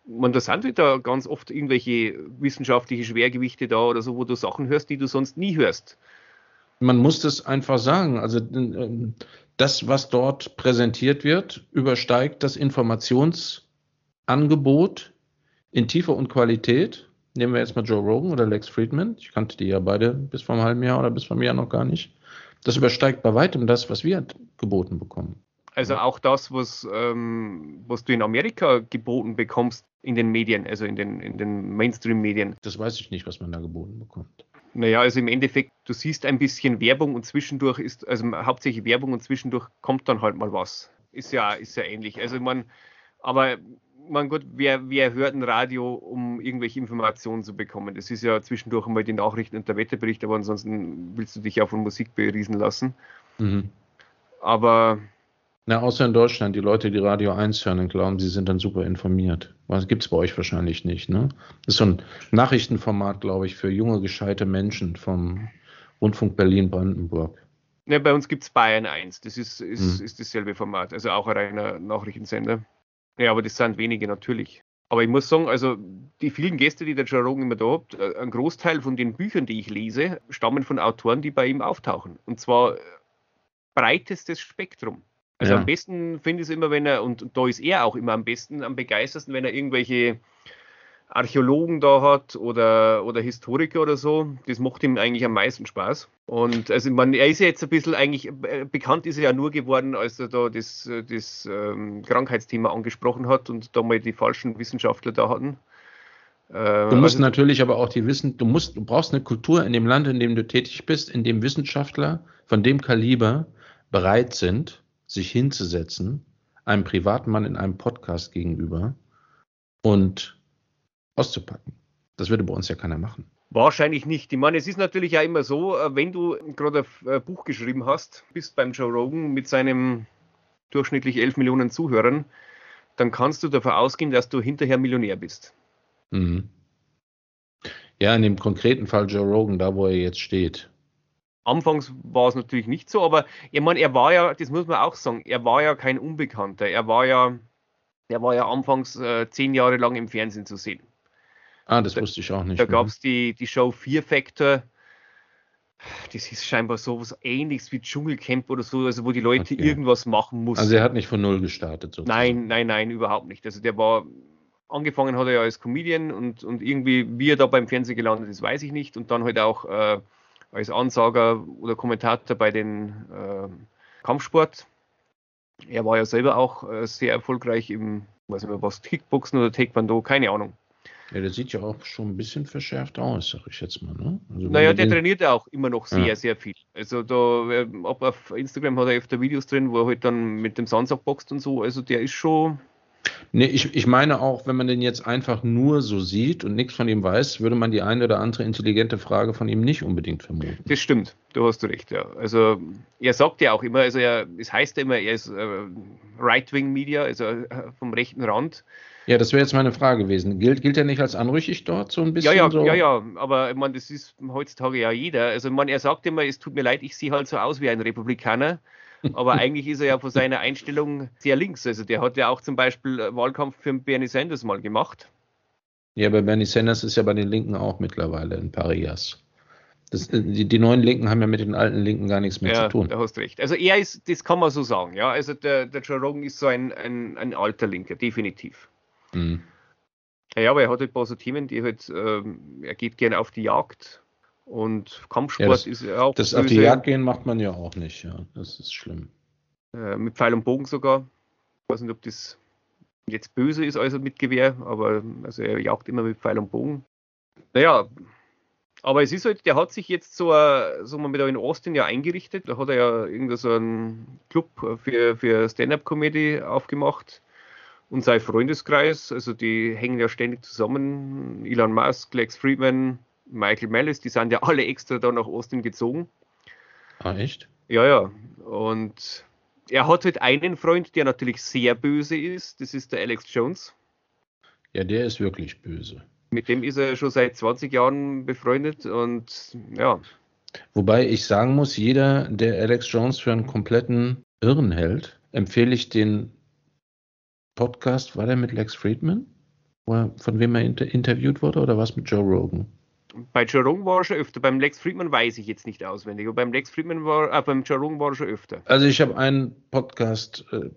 Man, da sind wieder halt ganz oft irgendwelche wissenschaftliche Schwergewichte da oder so, wo du Sachen hörst, die du sonst nie hörst. Man muss das einfach sagen. Also äh, das, was dort präsentiert wird, übersteigt das Informations- Angebot in Tiefe und Qualität. Nehmen wir jetzt mal Joe Rogan oder Lex Friedman. Ich kannte die ja beide bis vor einem halben Jahr oder bis vor einem Jahr noch gar nicht. Das übersteigt bei weitem das, was wir geboten bekommen. Also auch das, was, ähm, was du in Amerika geboten bekommst in den Medien, also in den, in den Mainstream-Medien. Das weiß ich nicht, was man da geboten bekommt. Naja, also im Endeffekt, du siehst ein bisschen Werbung und zwischendurch ist, also hauptsächlich Werbung und zwischendurch kommt dann halt mal was. Ist ja, ist ja ähnlich. Also man, aber mein Gott, wer, wer hört ein Radio, um irgendwelche Informationen zu bekommen? Das ist ja zwischendurch einmal die Nachrichten und der Wetterbericht, aber ansonsten willst du dich ja von Musik beriesen lassen. Mhm. Aber. Na, außer in Deutschland, die Leute, die Radio 1 hören und glauben, sie sind dann super informiert. Was gibt es bei euch wahrscheinlich nicht, ne? Das ist so ein Nachrichtenformat, glaube ich, für junge, gescheite Menschen vom Rundfunk Berlin-Brandenburg. Ne, bei uns gibt es Bayern 1, das ist, ist, mhm. ist dasselbe Format, also auch ein reiner Nachrichtensender. Ja, aber das sind wenige natürlich. Aber ich muss sagen, also die vielen Gäste, die der Joe Rogan immer da hat, äh, ein Großteil von den Büchern, die ich lese, stammen von Autoren, die bei ihm auftauchen. Und zwar breitestes Spektrum. Also ja. am besten finde ich es immer, wenn er, und da ist er auch immer am besten, am begeistersten, wenn er irgendwelche Archäologen da hat oder, oder Historiker oder so. Das macht ihm eigentlich am meisten Spaß. Und also man, er ist ja jetzt ein bisschen eigentlich, äh, bekannt ist er ja nur geworden, als er da das, das ähm, Krankheitsthema angesprochen hat und da mal die falschen Wissenschaftler da hatten. Äh, du musst also, natürlich aber auch die Wissen, du musst, du brauchst eine Kultur in dem Land, in dem du tätig bist, in dem Wissenschaftler von dem Kaliber bereit sind, sich hinzusetzen, einem Privatmann in einem Podcast gegenüber und auszupacken. Das würde bei uns ja keiner machen. Wahrscheinlich nicht. Ich meine, es ist natürlich ja immer so, äh, wenn du gerade ein äh, Buch geschrieben hast, bist beim Joe Rogan mit seinem durchschnittlich 11 Millionen Zuhörern, dann kannst du davon ausgehen, dass du hinterher Millionär bist. Mhm. Ja, in dem konkreten Fall Joe Rogan, da wo er jetzt steht. Anfangs war es natürlich nicht so, aber ich meine, er war ja, das muss man auch sagen, er war ja kein Unbekannter. Er war ja, er war ja anfangs äh, zehn Jahre lang im Fernsehen zu sehen. Ah, das wusste ich auch nicht. Da gab es die, die Show Fear Factor. Das ist scheinbar so was ähnliches wie Dschungelcamp oder so, also wo die Leute okay. irgendwas machen mussten. Also er hat nicht von null gestartet. Sozusagen. Nein, nein, nein, überhaupt nicht. Also der war, angefangen hat er ja als Comedian und, und irgendwie, wie er da beim Fernsehen gelandet ist, weiß ich nicht. Und dann halt auch äh, als Ansager oder Kommentator bei den äh, Kampfsport. Er war ja selber auch äh, sehr erfolgreich im, weiß nicht mehr was, Kickboxen oder Taekwondo, keine Ahnung. Ja, der sieht ja auch schon ein bisschen verschärft aus, sag ich jetzt mal. Ne? Also naja, der trainiert ja auch immer noch sehr, ja. sehr viel. Also da, ähm, auf Instagram hat er öfter Videos drin, wo er halt dann mit dem Sandsack boxt und so. Also der ist schon. Nee, ich, ich meine auch, wenn man den jetzt einfach nur so sieht und nichts von ihm weiß, würde man die eine oder andere intelligente Frage von ihm nicht unbedingt vermuten. Das stimmt, du hast recht, ja. Also er sagt ja auch immer, also er, es heißt ja immer, er ist äh, Right-Wing-Media, also äh, vom rechten Rand. Ja, das wäre jetzt meine Frage gewesen. Gilt, gilt er nicht als anrüchig dort so ein bisschen? Ja, ja, so? ja, ja, aber ich meine, das ist heutzutage ja jeder. Also ich meine, er sagt immer, es tut mir leid, ich sehe halt so aus wie ein Republikaner. Aber eigentlich ist er ja von seiner Einstellung sehr links. Also der hat ja auch zum Beispiel Wahlkampf für Bernie Sanders mal gemacht. Ja, aber Bernie Sanders ist ja bei den Linken auch mittlerweile in Parias. Das, die, die, neuen Linken haben ja mit den alten Linken gar nichts mehr ja, zu tun. Da hast recht. Also er ist, das kann man so sagen, ja. Also der, der Joe Rogan ist so ein, ein, ein alter Linker, definitiv. Mhm. Ja, aber er hat halt ein paar so Themen, die halt, ähm, er geht gerne auf die Jagd und Kampfsport ja, das, ist auch. Das böse. auf die Jagd gehen macht man ja auch nicht, ja. Das ist schlimm. Äh, mit Pfeil und Bogen sogar. Ich weiß nicht, ob das jetzt böse ist, also mit Gewehr, aber also er jagt immer mit Pfeil und Bogen. Naja, aber es ist halt, der hat sich jetzt so, so mal mit in Austin ja eingerichtet. Da hat er ja irgendwie so einen Club für, für Stand-Up-Comedy aufgemacht und sein Freundeskreis, also die hängen ja ständig zusammen. Elon Musk, Lex Friedman, Michael Mellis, die sind ja alle extra da nach Austin gezogen. Ah, echt? Ja, ja. Und er hat halt einen Freund, der natürlich sehr böse ist. Das ist der Alex Jones. Ja, der ist wirklich böse. Mit dem ist er schon seit 20 Jahren befreundet und ja. Wobei ich sagen muss, jeder, der Alex Jones für einen kompletten Irren hält, empfehle ich den Podcast, war der mit Lex Friedman? Von wem er inter interviewt wurde oder was mit Joe Rogan? Bei Joe Rogan war er schon öfter. Beim Lex Friedman weiß ich jetzt nicht auswendig. Aber beim Lex Friedman war, äh, beim Joe Rogan war er schon öfter. Also ich habe einen Podcast äh,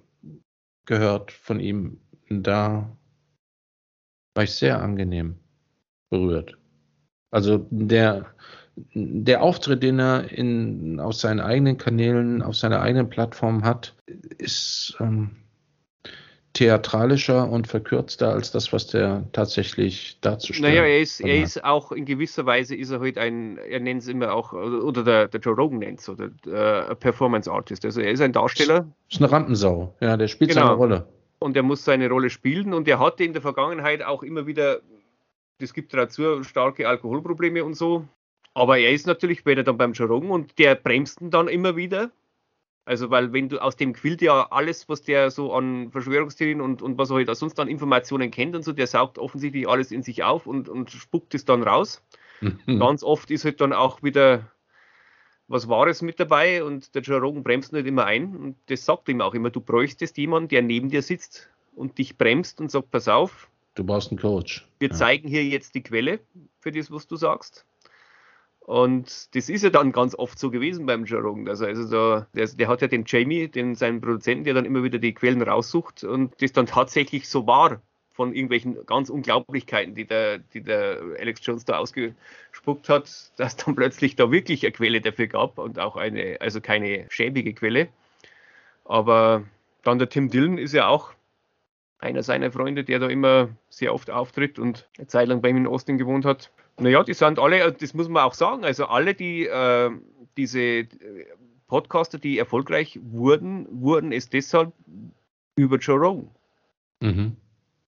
gehört von ihm. Da war ich sehr angenehm berührt. Also der, der Auftritt, den er in, aus seinen eigenen Kanälen, auf seiner eigenen Plattform hat, ist ähm, theatralischer und verkürzter als das, was der tatsächlich darzustellen Naja, er ist, er ist auch in gewisser Weise ist er halt ein, er nennt es immer auch, oder der, der Joe Rogan nennt es, oder äh, Performance Artist. Also er ist ein Darsteller. Ist eine Rampensau, ja, der spielt genau. seine Rolle. Und er muss seine Rolle spielen und er hatte in der Vergangenheit auch immer wieder, es gibt dazu starke Alkoholprobleme und so. Aber er ist natürlich später dann beim Joe Rogan und der bremst ihn dann immer wieder also, weil wenn du aus dem quillt ja alles, was der so an Verschwörungstheorien und, und was er halt sonst an Informationen kennt und so, der saugt offensichtlich alles in sich auf und, und spuckt es dann raus. Mhm. Ganz oft ist halt dann auch wieder was Wahres mit dabei und der Rogan bremst nicht immer ein und das sagt ihm auch immer, du bräuchtest jemanden, der neben dir sitzt und dich bremst und sagt, pass auf. Du brauchst einen Coach. Wir ja. zeigen hier jetzt die Quelle für das, was du sagst. Und das ist ja dann ganz oft so gewesen beim Jerome. Also, also da, der, der, hat ja den Jamie, den, seinen Produzenten, der dann immer wieder die Quellen raussucht und das dann tatsächlich so war von irgendwelchen ganz Unglaublichkeiten, die der, die der Alex Jones da ausgespuckt hat, dass dann plötzlich da wirklich eine Quelle dafür gab und auch eine, also keine schäbige Quelle. Aber dann der Tim Dillon ist ja auch einer seiner Freunde, der da immer sehr oft auftritt und eine Zeit lang bei ihm in Austin gewohnt hat. Naja, die sind alle, äh, das muss man auch sagen, also alle, die äh, diese Podcaster, die erfolgreich wurden, wurden es deshalb über Joe Rogan. Mhm.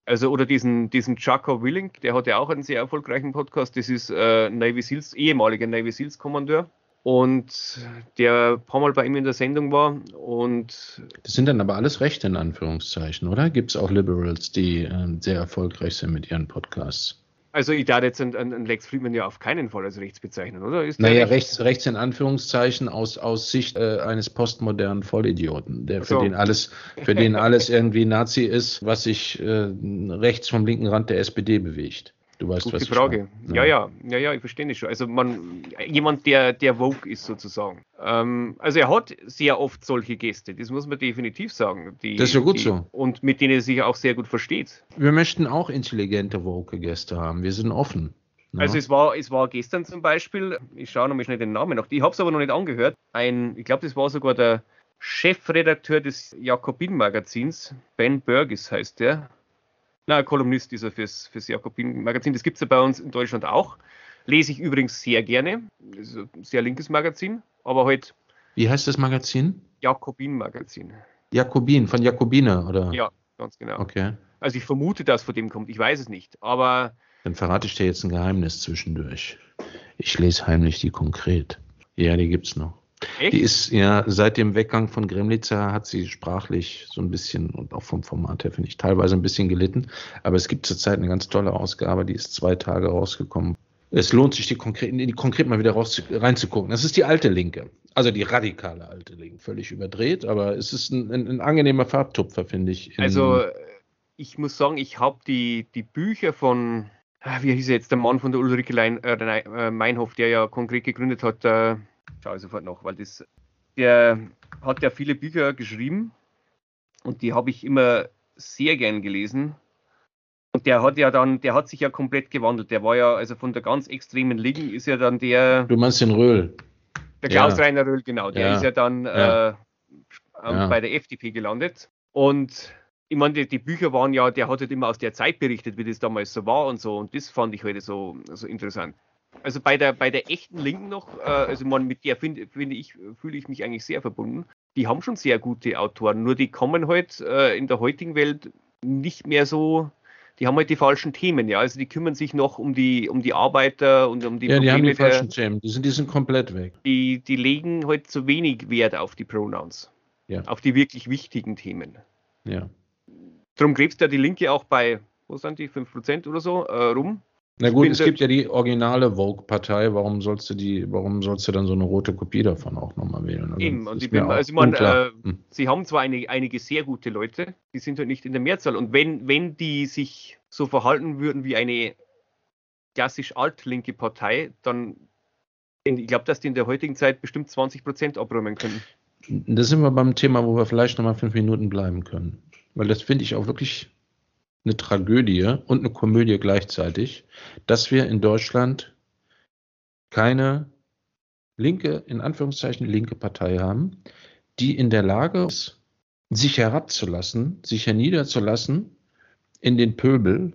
Also, oder diesen, diesen Chucko Willing, der hat ja auch einen sehr erfolgreichen Podcast. Das ist äh, Navy Seals, ehemaliger Navy Seals Kommandeur. Und der ein paar Mal bei ihm in der Sendung war. Und das sind dann aber alles Rechte in Anführungszeichen, oder? Gibt es auch Liberals, die äh, sehr erfolgreich sind mit ihren Podcasts? Also ich darf jetzt einen, einen, Lex Friedman ja auf keinen Fall als rechts bezeichnen, oder? Ist naja, rechts, rechts in Anführungszeichen aus, aus Sicht äh, eines postmodernen Vollidioten, der für so. den alles, für den alles irgendwie Nazi ist, was sich äh, rechts vom linken Rand der SPD bewegt. Du weißt, Gute was die Frage. Ja. ja, ja, ja, ich verstehe das schon. Also man, jemand, der, der woke ist sozusagen. Ähm, also er hat sehr oft solche Gäste, das muss man definitiv sagen. Die, das ist ja gut die, so. Und mit denen er sich auch sehr gut versteht. Wir möchten auch intelligente woke Gäste haben. Wir sind offen. Ja. Also es war, es war gestern zum Beispiel, ich schaue nochmal schnell den Namen nach, ich habe es aber noch nicht angehört, ein, ich glaube, das war sogar der Chefredakteur des Jakobin-Magazins, Ben Burgess heißt der, Na, Kolumnist ist er fürs, fürs Jakobin-Magazin. Das gibt es ja bei uns in Deutschland auch. Lese ich übrigens sehr gerne. Das ist ein sehr linkes Magazin, aber halt. Wie heißt das Magazin? Jakobin-Magazin. Jakobin, von Jakobiner, oder? Ja, ganz genau. Okay. Also ich vermute, dass von dem kommt. Ich weiß es nicht. Aber. Dann verrate ich dir jetzt ein Geheimnis zwischendurch. Ich lese heimlich die konkret. Ja, die gibt's noch. Echt? Die ist ja seit dem Weggang von Gremlitzer hat sie sprachlich so ein bisschen und auch vom Format her finde ich teilweise ein bisschen gelitten. Aber es gibt zurzeit eine ganz tolle Ausgabe, die ist zwei Tage rausgekommen. Es lohnt sich, die konkret, die konkret mal wieder raus, reinzugucken. Das ist die alte Linke. Also die radikale alte Linke. Völlig überdreht, aber es ist ein, ein, ein angenehmer Farbtupfer, finde ich. Also ich muss sagen, ich habe die, die Bücher von, ah, wie hieß er jetzt, der Mann von der Ulrike Lein, äh, äh Meinhof, der ja konkret gegründet hat, äh, schaue ich sofort noch, weil das, der hat ja viele Bücher geschrieben und die habe ich immer sehr gern gelesen. Und der hat ja dann, der hat sich ja komplett gewandelt. Der war ja, also von der ganz extremen Ligen ist ja dann der. Du meinst den Röhl? Der Klaus ja. Rainer Röhl, genau. Der ja. ist ja dann ja. Äh, bei der FDP gelandet. Und ich meine, die, die, Bücher waren ja, der hat halt immer aus der Zeit berichtet, wie das damals so war und so. Und das fand ich heute halt so, so interessant also bei der, bei der echten Linken noch, äh, also man, mit der finde find ich, fühle ich mich eigentlich sehr verbunden. Die haben schon sehr gute Autoren, nur die kommen halt äh, in der heutigen Welt nicht mehr so, die haben halt die falschen Themen, ja. Also die kümmern sich noch um die, um die Arbeiter und um die Ja, Probleme die haben die falschen Themen, die sind, die sind komplett weg. Die, die legen halt zu wenig Wert auf die Pronouns. Ja. Auf die wirklich wichtigen Themen. Ja. Darum gräbst ja die Linke auch bei, wo sind die, 5% oder so, äh, rum. Na gut, es gibt ja die originale Vogue-Partei. Warum sollst du die, warum sollst du dann so eine rote Kopie davon auch nochmal wählen? Also Eben, und ich bin, also man, äh, hm. sie haben zwar eine, einige sehr gute Leute, die sind halt nicht in der Mehrzahl. Und wenn, wenn die sich so verhalten würden wie eine klassisch altlinke Partei, dann ich glaube, dass die in der heutigen Zeit bestimmt 20 Prozent abräumen können. Da sind wir beim Thema, wo wir vielleicht nochmal fünf Minuten bleiben können. Weil das finde ich auch wirklich eine Tragödie und eine Komödie gleichzeitig, dass wir in Deutschland keine linke, in Anführungszeichen linke Partei haben, die in der Lage ist, sich herabzulassen, sich herniederzulassen in den Pöbel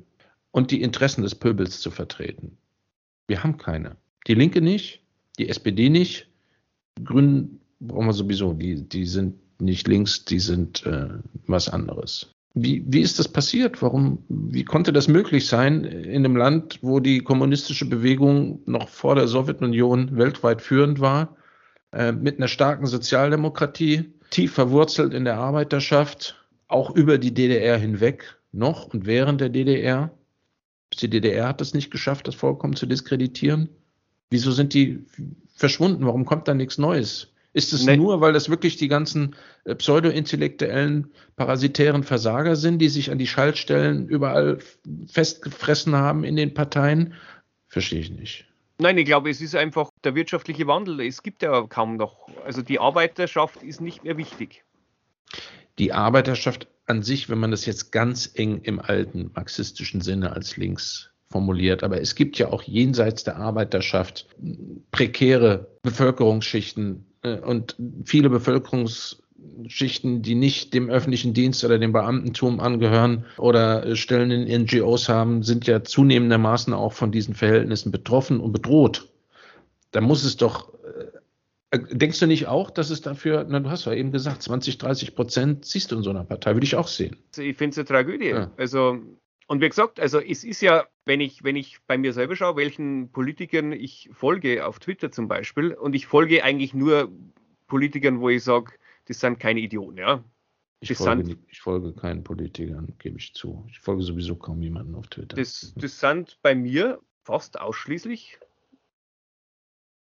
und die Interessen des Pöbels zu vertreten. Wir haben keine. Die Linke nicht, die SPD nicht, Grünen brauchen wir sowieso, die, die sind nicht links, die sind äh, was anderes. Wie, wie ist das passiert? Warum, wie konnte das möglich sein in einem Land, wo die kommunistische Bewegung noch vor der Sowjetunion weltweit führend war, äh, mit einer starken Sozialdemokratie, tief verwurzelt in der Arbeiterschaft, auch über die DDR hinweg noch und während der DDR? Die DDR hat es nicht geschafft, das vollkommen zu diskreditieren. Wieso sind die verschwunden? Warum kommt da nichts Neues? Ist es nee. nur, weil das wirklich die ganzen äh, pseudo-intellektuellen, parasitären Versager sind, die sich an die Schaltstellen überall festgefressen haben in den Parteien? Verstehe ich nicht. Nein, ich glaube, es ist einfach der wirtschaftliche Wandel. Es gibt ja kaum noch. Also die Arbeiterschaft ist nicht mehr wichtig. Die Arbeiterschaft an sich, wenn man das jetzt ganz eng im alten marxistischen Sinne als links formuliert, aber es gibt ja auch jenseits der Arbeiterschaft prekäre Bevölkerungsschichten, und viele Bevölkerungsschichten, die nicht dem öffentlichen Dienst oder dem Beamtentum angehören oder Stellen in NGOs haben, sind ja zunehmendermaßen auch von diesen Verhältnissen betroffen und bedroht. Da muss es doch äh, Denkst du nicht auch, dass es dafür, na, du hast ja eben gesagt, 20, 30 Prozent siehst du in so einer Partei, würde ich auch sehen. Also ich finde es eine Tragödie. Ja. Also und wie gesagt, also es ist ja, wenn ich, wenn ich bei mir selber schaue, welchen Politikern ich folge, auf Twitter zum Beispiel, und ich folge eigentlich nur Politikern, wo ich sage, das sind keine Idioten, ja. Ich folge, sind, ich folge, keinen Politikern, gebe ich zu. Ich folge sowieso kaum jemanden auf Twitter. Das, das sind bei mir fast ausschließlich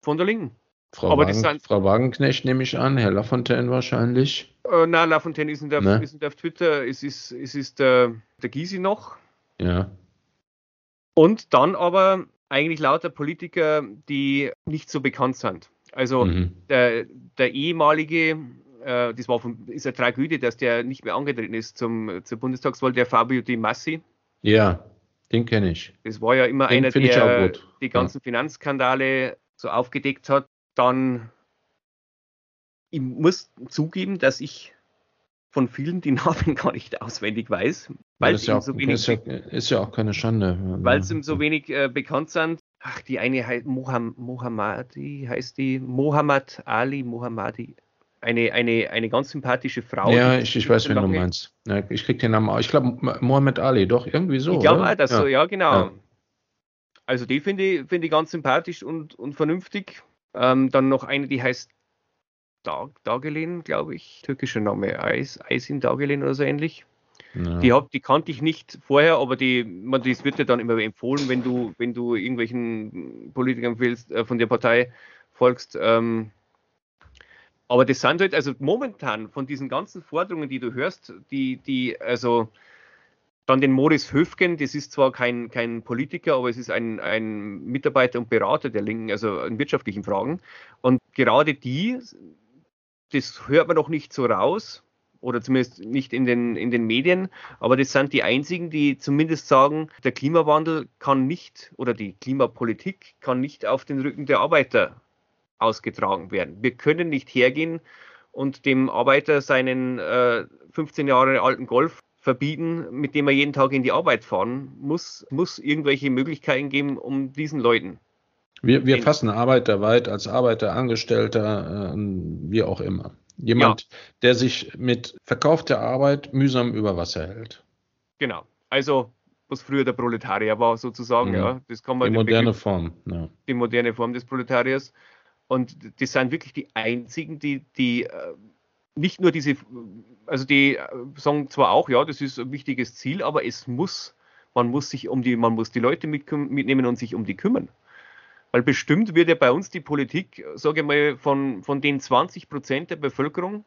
von der Linken. Frau, Aber Wagen, sind, Frau Wagenknecht nehme ich an, Herr Lafontaine wahrscheinlich. Äh, nein, Lafontaine ist nicht auf, ne? ist nicht auf Twitter, es ist, es ist der, der Gysi noch. Ja. Und dann aber eigentlich lauter Politiker, die nicht so bekannt sind. Also mhm. der, der, ehemalige, äh, das war von, ist eine Tragödie, dass der nicht mehr angetreten ist zum, zur Bundestagswahl, der Fabio Di Massi. Ja, den kenne ich. Das war ja immer den einer, der die ganzen ja. Finanzskandale so aufgedeckt hat. Dann, ich muss zugeben, dass ich von vielen die Namen gar nicht auswendig weiß. Weil es ja, so wenig, ist, ja, ist ja auch keine Schande. Weil es ihm so wenig äh, bekannt sind. Ach, die eine heißt Moham, Mohammadi, heißt die Mohammad Ali Mohammadi. Eine, eine, eine ganz sympathische Frau. Ja, ich, ich weiß, wen du meinst. Ja, ich krieg den Namen auch. Ich glaube, Mohammed Ali, doch, irgendwie so. Ich glaube auch, das ja. so, ja, genau. Also die finde ich, find ich ganz sympathisch und, und vernünftig. Ähm, dann noch eine, die heißt Dag, Dagelin, glaube ich. Türkischer Name, Eis, Eisin Dagelin oder so ähnlich. Ja. Die, hab, die kannte ich nicht vorher, aber die, man, das wird dir dann immer empfohlen, wenn du, wenn du irgendwelchen Politikern willst, äh, von der Partei folgst. Ähm, aber das sind halt, also momentan von diesen ganzen Forderungen, die du hörst, die, die, also dann den Moritz Höfgen, das ist zwar kein, kein Politiker, aber es ist ein, ein Mitarbeiter und Berater der Linken, also in wirtschaftlichen Fragen. Und gerade die, das hört man noch nicht so raus, oder zumindest nicht in den, in den Medien, aber das sind die einzigen, die zumindest sagen, der Klimawandel kann nicht oder die Klimapolitik kann nicht auf den Rücken der Arbeiter ausgetragen werden. Wir können nicht hergehen und dem Arbeiter seinen äh, 15 Jahre alten Golf verbieten, mit dem er jeden Tag in die Arbeit fahren muss, muss irgendwelche Möglichkeiten geben, um diesen Leuten. Wir, wir fassen Arbeiter weit als Arbeiter, Angestellter, äh, wie auch immer. Jemand, ja. der sich mit verkaufter Arbeit mühsam über Wasser hält. Genau. Also, was früher der Proletarier war, sozusagen. Mhm. Ja, das kann man die moderne Begriff, Form. Ja. Die moderne Form des Proletariers. Und das sind wirklich die einzigen, die, die äh, nicht nur diese, also die äh, sagen zwar auch, ja, das ist ein wichtiges Ziel, aber es muss, man muss sich um die, man muss die Leute mit, mitnehmen und sich um die kümmern. Weil bestimmt wird ja bei uns die Politik, sage ich mal, von, von den 20 Prozent der Bevölkerung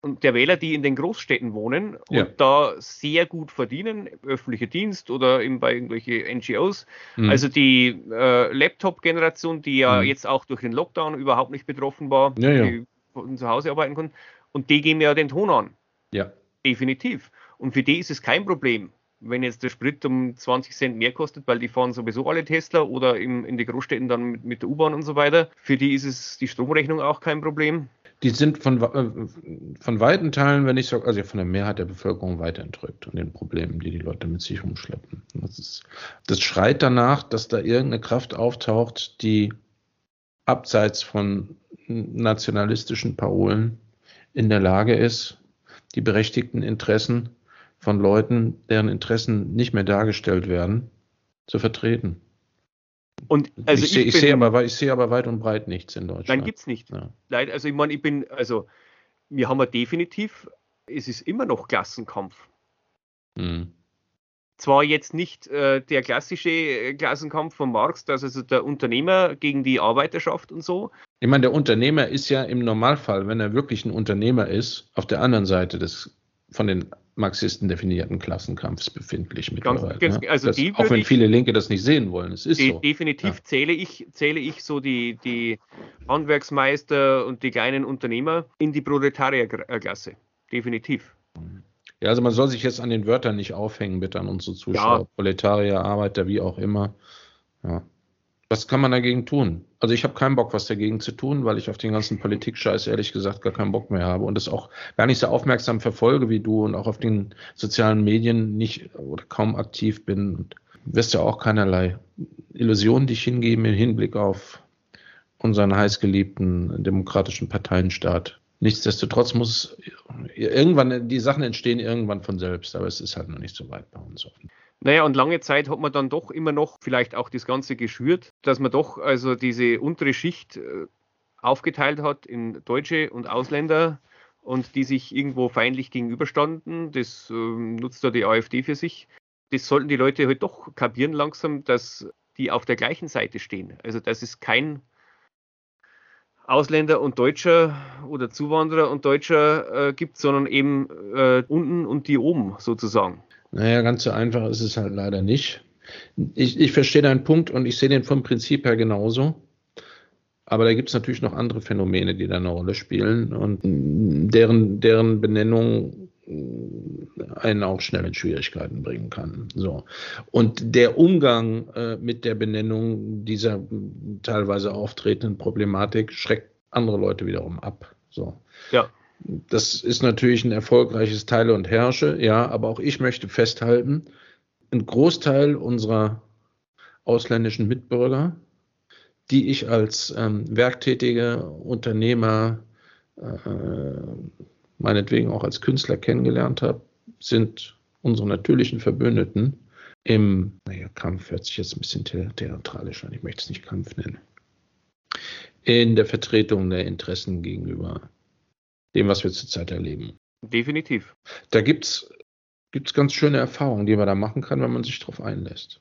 und der Wähler, die in den Großstädten wohnen ja. und da sehr gut verdienen, öffentlicher Dienst oder eben bei irgendwelchen NGOs. Mhm. Also die äh, Laptop-Generation, die ja mhm. jetzt auch durch den Lockdown überhaupt nicht betroffen war, ja, ja. die von zu Hause arbeiten konnten. Und die geben ja den Ton an. Ja. Definitiv. Und für die ist es kein Problem, wenn jetzt der Sprit um 20 Cent mehr kostet, weil die fahren sowieso alle Tesla oder im, in die Großstädten dann mit, mit der U-Bahn und so weiter. Für die ist es die Stromrechnung auch kein Problem. Die sind von, äh, von weiten Teilen, wenn ich sage, also von der Mehrheit der Bevölkerung weit entrückt und den Problemen, die die Leute mit sich umschleppen. Das, ist, das schreit danach, dass da irgendeine Kraft auftaucht, die abseits von nationalistischen Parolen in der Lage ist, die berechtigten Interessen von Leuten, deren Interessen nicht mehr dargestellt werden, zu vertreten. Und also ich, ich, ich sehe aber, sehe aber weit und breit nichts in Deutschland. Nein, gibt es nicht. Ja. Also ich meine, ich bin, also wir haben ja definitiv, es ist immer noch Klassenkampf. Hm. Zwar jetzt nicht äh, der klassische äh, Klassenkampf von Marx, dass also der Unternehmer gegen die Arbeiterschaft und so. Ich meine, der Unternehmer ist ja im Normalfall, wenn er wirklich ein Unternehmer ist, auf der anderen Seite des von den Marxisten definierten Klassenkampfs befindlich mittlerweile. Ganz, ne? also das, auch wenn viele Linke das nicht sehen wollen, es ist de, so. Definitiv ja. zähle ich zähle ich so die, die Handwerksmeister und die kleinen Unternehmer in die Proletarierklasse. Definitiv. Ja, also man soll sich jetzt an den Wörtern nicht aufhängen, bitte an unsere Zuschauer. Ja. Proletarier, Arbeiter, wie auch immer. Ja. Was kann man dagegen tun? Also ich habe keinen Bock, was dagegen zu tun, weil ich auf den ganzen Politik-Scheiß ehrlich gesagt gar keinen Bock mehr habe und das auch gar nicht so aufmerksam verfolge wie du und auch auf den sozialen Medien nicht oder kaum aktiv bin. Und wirst ja auch keinerlei Illusionen dich hingeben im Hinblick auf unseren heißgeliebten demokratischen Parteienstaat. Nichtsdestotrotz muss irgendwann, die Sachen entstehen irgendwann von selbst, aber es ist halt noch nicht so weit bei uns. Offen. Naja, und lange Zeit hat man dann doch immer noch vielleicht auch das Ganze geschürt, dass man doch also diese untere Schicht äh, aufgeteilt hat in Deutsche und Ausländer und die sich irgendwo feindlich gegenüberstanden. Das äh, nutzt da die AfD für sich. Das sollten die Leute halt doch kapieren langsam, dass die auf der gleichen Seite stehen. Also dass es kein Ausländer und Deutscher oder Zuwanderer und Deutscher äh, gibt, sondern eben äh, unten und die oben sozusagen. Naja, ganz so einfach ist es halt leider nicht. Ich, ich verstehe deinen Punkt und ich sehe den vom Prinzip her genauso. Aber da gibt es natürlich noch andere Phänomene, die da eine Rolle spielen und deren, deren Benennung einen auch schnell in Schwierigkeiten bringen kann. So. Und der Umgang äh, mit der Benennung dieser teilweise auftretenden Problematik schreckt andere Leute wiederum ab. So. Ja. Das ist natürlich ein erfolgreiches Teile und Herrsche, ja, aber auch ich möchte festhalten, ein Großteil unserer ausländischen Mitbürger, die ich als ähm, werktätige Unternehmer, äh, meinetwegen auch als Künstler kennengelernt habe, sind unsere natürlichen Verbündeten im, naja, Kampf hört sich jetzt ein bisschen theatralisch an, ich möchte es nicht Kampf nennen, in der Vertretung der Interessen gegenüber dem, was wir zurzeit erleben. Definitiv. Da gibt es ganz schöne Erfahrungen, die man da machen kann, wenn man sich darauf einlässt.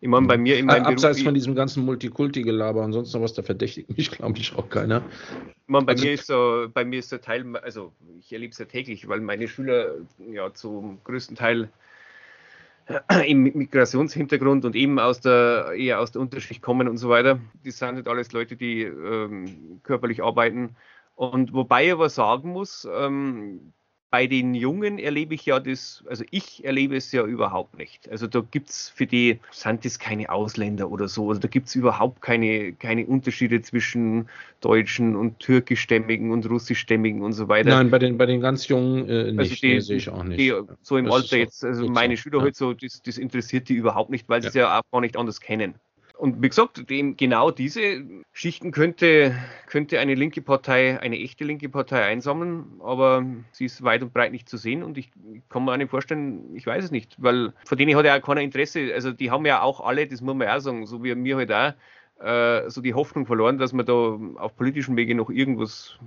Ich meine, bei mir in meinem Abseits Beruf, von diesem ganzen Multikulti-Gelaber und sonst noch was, da verdächtigt mich, glaube ich, auch keiner. Ich meine, bei, also, mir ist so, bei mir ist der Teil, also ich erlebe es ja täglich, weil meine Schüler ja zum größten Teil im Migrationshintergrund und eben aus der, eher aus der Unterschicht kommen und so weiter. Die sind nicht alles Leute, die ähm, körperlich arbeiten. Und wobei ich aber sagen muss, ähm, bei den Jungen erlebe ich ja das, also ich erlebe es ja überhaupt nicht. Also da gibt es für die, sind das keine Ausländer oder so, also da gibt es überhaupt keine, keine Unterschiede zwischen Deutschen und Türkischstämmigen und Russischstämmigen und so weiter. Nein, bei den, bei den ganz Jungen äh, nicht, also die, nee, sehe ich auch nicht. Die, so im das Alter jetzt, also meine so, Schüler ja. heute so, das, das interessiert die überhaupt nicht, weil sie es ja auch gar nicht anders kennen. Und wie gesagt, dem, genau diese Schichten könnte, könnte eine linke Partei, eine echte linke Partei einsammeln, aber sie ist weit und breit nicht zu sehen und ich kann mir auch nicht vorstellen, ich weiß es nicht, weil von denen hat ja auch keiner Interesse. Also die haben ja auch alle, das muss man auch sagen, so wie mir halt auch, äh, so die Hoffnung verloren, dass man da auf politischem Wege noch irgendwas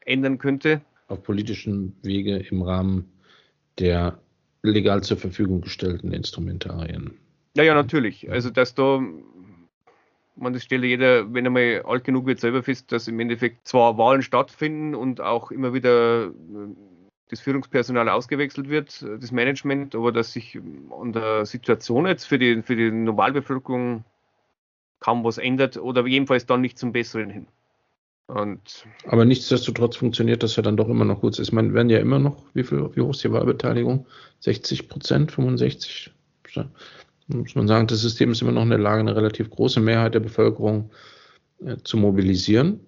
ändern könnte. Auf politischem Wege im Rahmen der legal zur Verfügung gestellten Instrumentarien. Ja, ja, natürlich. Also, dass da man, das stelle jeder, wenn er mal alt genug wird, selber fest, dass im Endeffekt zwar Wahlen stattfinden und auch immer wieder äh, das Führungspersonal ausgewechselt wird, äh, das Management, aber dass sich an der Situation jetzt für die, für die Normalbevölkerung kaum was ändert oder jedenfalls dann nicht zum Besseren hin. Und aber nichtsdestotrotz funktioniert das ja dann doch immer noch gut. Ich meine, werden ja immer noch, wie, viel, wie hoch ist die Wahlbeteiligung? 60 Prozent, 65? Muss man sagen, das System ist immer noch in der Lage, eine relativ große Mehrheit der Bevölkerung äh, zu mobilisieren.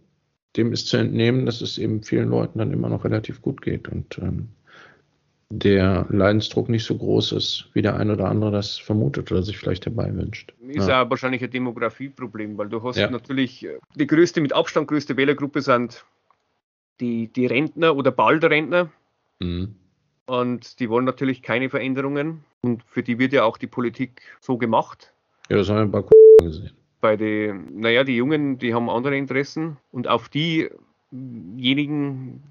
Dem ist zu entnehmen, dass es eben vielen Leuten dann immer noch relativ gut geht und ähm, der Leidensdruck nicht so groß ist, wie der ein oder andere das vermutet oder sich vielleicht herbei wünscht. Ist ja wahrscheinlich ein Demografieproblem, weil du hast ja. natürlich äh, die größte, mit Abstand größte Wählergruppe sind die, die Rentner oder bald Rentner. Mhm. Und die wollen natürlich keine Veränderungen. Und für die wird ja auch die Politik so gemacht. Ja, das haben wir ein paar gesehen. Bei den, naja, die Jungen, die haben andere Interessen. Und auf diejenigen,